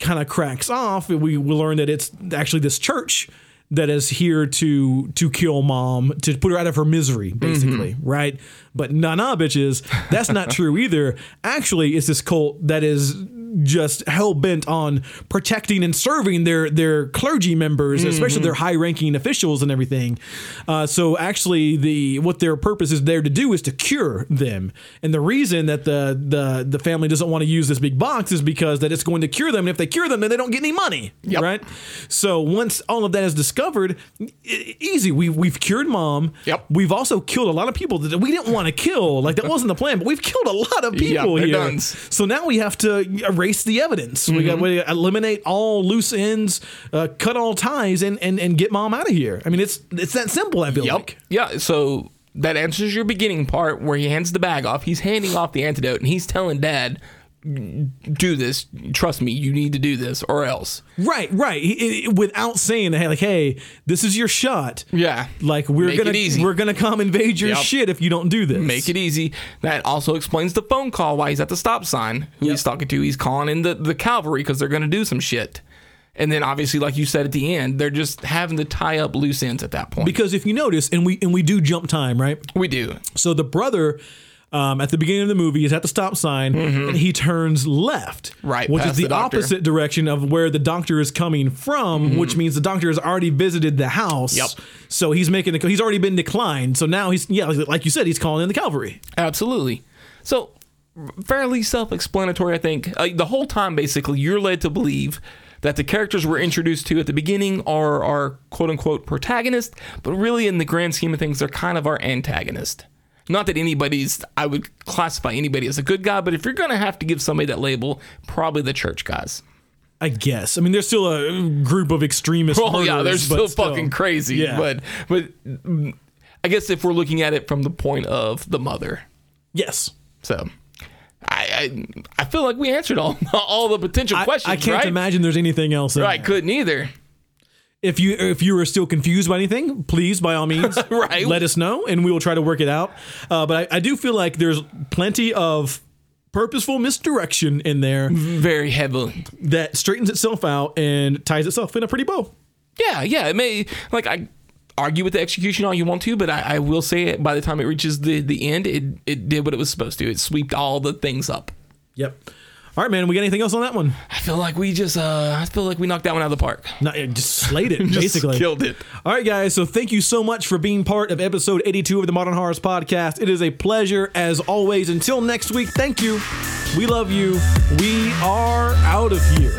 B: kind of cracks off, we we learn that it's actually this church that is here to to kill mom to put her out of her misery, basically,
C: Mm-hmm.
B: right? But nah, nah, bitches, that's not true either. Actually, it's this cult that is just hell bent on protecting and serving their their clergy members, especially their high ranking officials and everything. Uh, so actually, the what their purpose is there to do is to cure them. And the reason that the the the family doesn't want to use this big box is because that it's going to cure them. And if they cure them, then they don't get any money.
C: Yep.
B: Right. So once all of that is discovered, easy. We we've cured mom.
C: Yep.
B: We've also killed a lot of people that we didn't want to kill. Like that wasn't the plan, but we've killed a lot of people
C: they're
B: here.
C: done.
B: So now we have to erase the evidence. We got we eliminate all loose ends, uh, cut all ties, and, and and get mom out of here. I mean, it's it's that simple. I feel
C: Yep.
B: like.
C: Yeah. So that answers your beginning part where he hands the bag off. He's handing off the antidote and he's telling dad, do this. Trust me, you need to do this, or else.
B: Right, right. He- without saying, hey, like, hey, this is your shot.
C: Yeah.
B: Like we're
C: Make
B: gonna
C: it easy.
B: we're gonna come invade your
C: Yep.
B: shit if you don't do this.
C: Make it easy. That also explains the phone call why he's at the stop sign. Who
B: Yep.
C: he's talking to? He's calling in the, the cavalry because they're to do some shit. And then obviously, like you said at the end, they're just having to tie up loose ends at that point.
B: because if you notice, and we and we do jump time, right?
C: we do.
B: So the brother. Um, at the beginning of the movie, is at the stop sign and he turns left,
C: Mm-hmm. Right,
B: which is the,
C: the. Mm-hmm.
B: opposite direction of where the doctor is coming from, which means the doctor has already visited the house.
C: Yep.
B: So he's making a, he's already been declined. So now he's yeah, like- you said, he's calling in the cavalry.
C: Absolutely. So, fairly self explanatory, I think. Uh, the whole time, basically, you're led to believe that the characters we're introduced to at the beginning are our quote unquote protagonist, but really, in the grand scheme of things, they're kind of our antagonist. Not that anybody's, I would classify anybody as a good guy, but if you're going to have to give somebody that label, probably the church guys.
B: I guess. I mean, there's still a group of extremists.
C: Oh yeah, they're still, fucking crazy.
B: Yeah.
C: But but I guess if we're looking at it from the point of the mother,
B: yes.
C: so I I, I feel like we answered all all the potential questions.
B: I can't
C: right?
B: imagine there's anything else.
C: I
B: there.
C: couldn't either.
B: If you if you are still confused by anything, please by all means
C: Right.
B: let us know, and we will try to work it out. Uh, but I, I do feel like there's plenty of purposeful misdirection in there
C: Very heavily.
B: that straightens itself out and ties itself in a pretty bow.
C: Yeah, yeah. It may like I argue with the execution all you want to, but I, I will say it by the time it reaches the the end, it it did what it was supposed to. It swept all the things up.
B: Yep. All right, man. We got anything else on that one?
C: I feel like we just uh I feel like we knocked that one out of the park.
B: Not just slayed it,
C: Just
B: basically.
C: killed it.
B: All right, guys. So thank you so much for being part of episode 82 of the Modern Horrors Podcast. It is a pleasure as always. Until next week, thank you. We love you. We are out of here.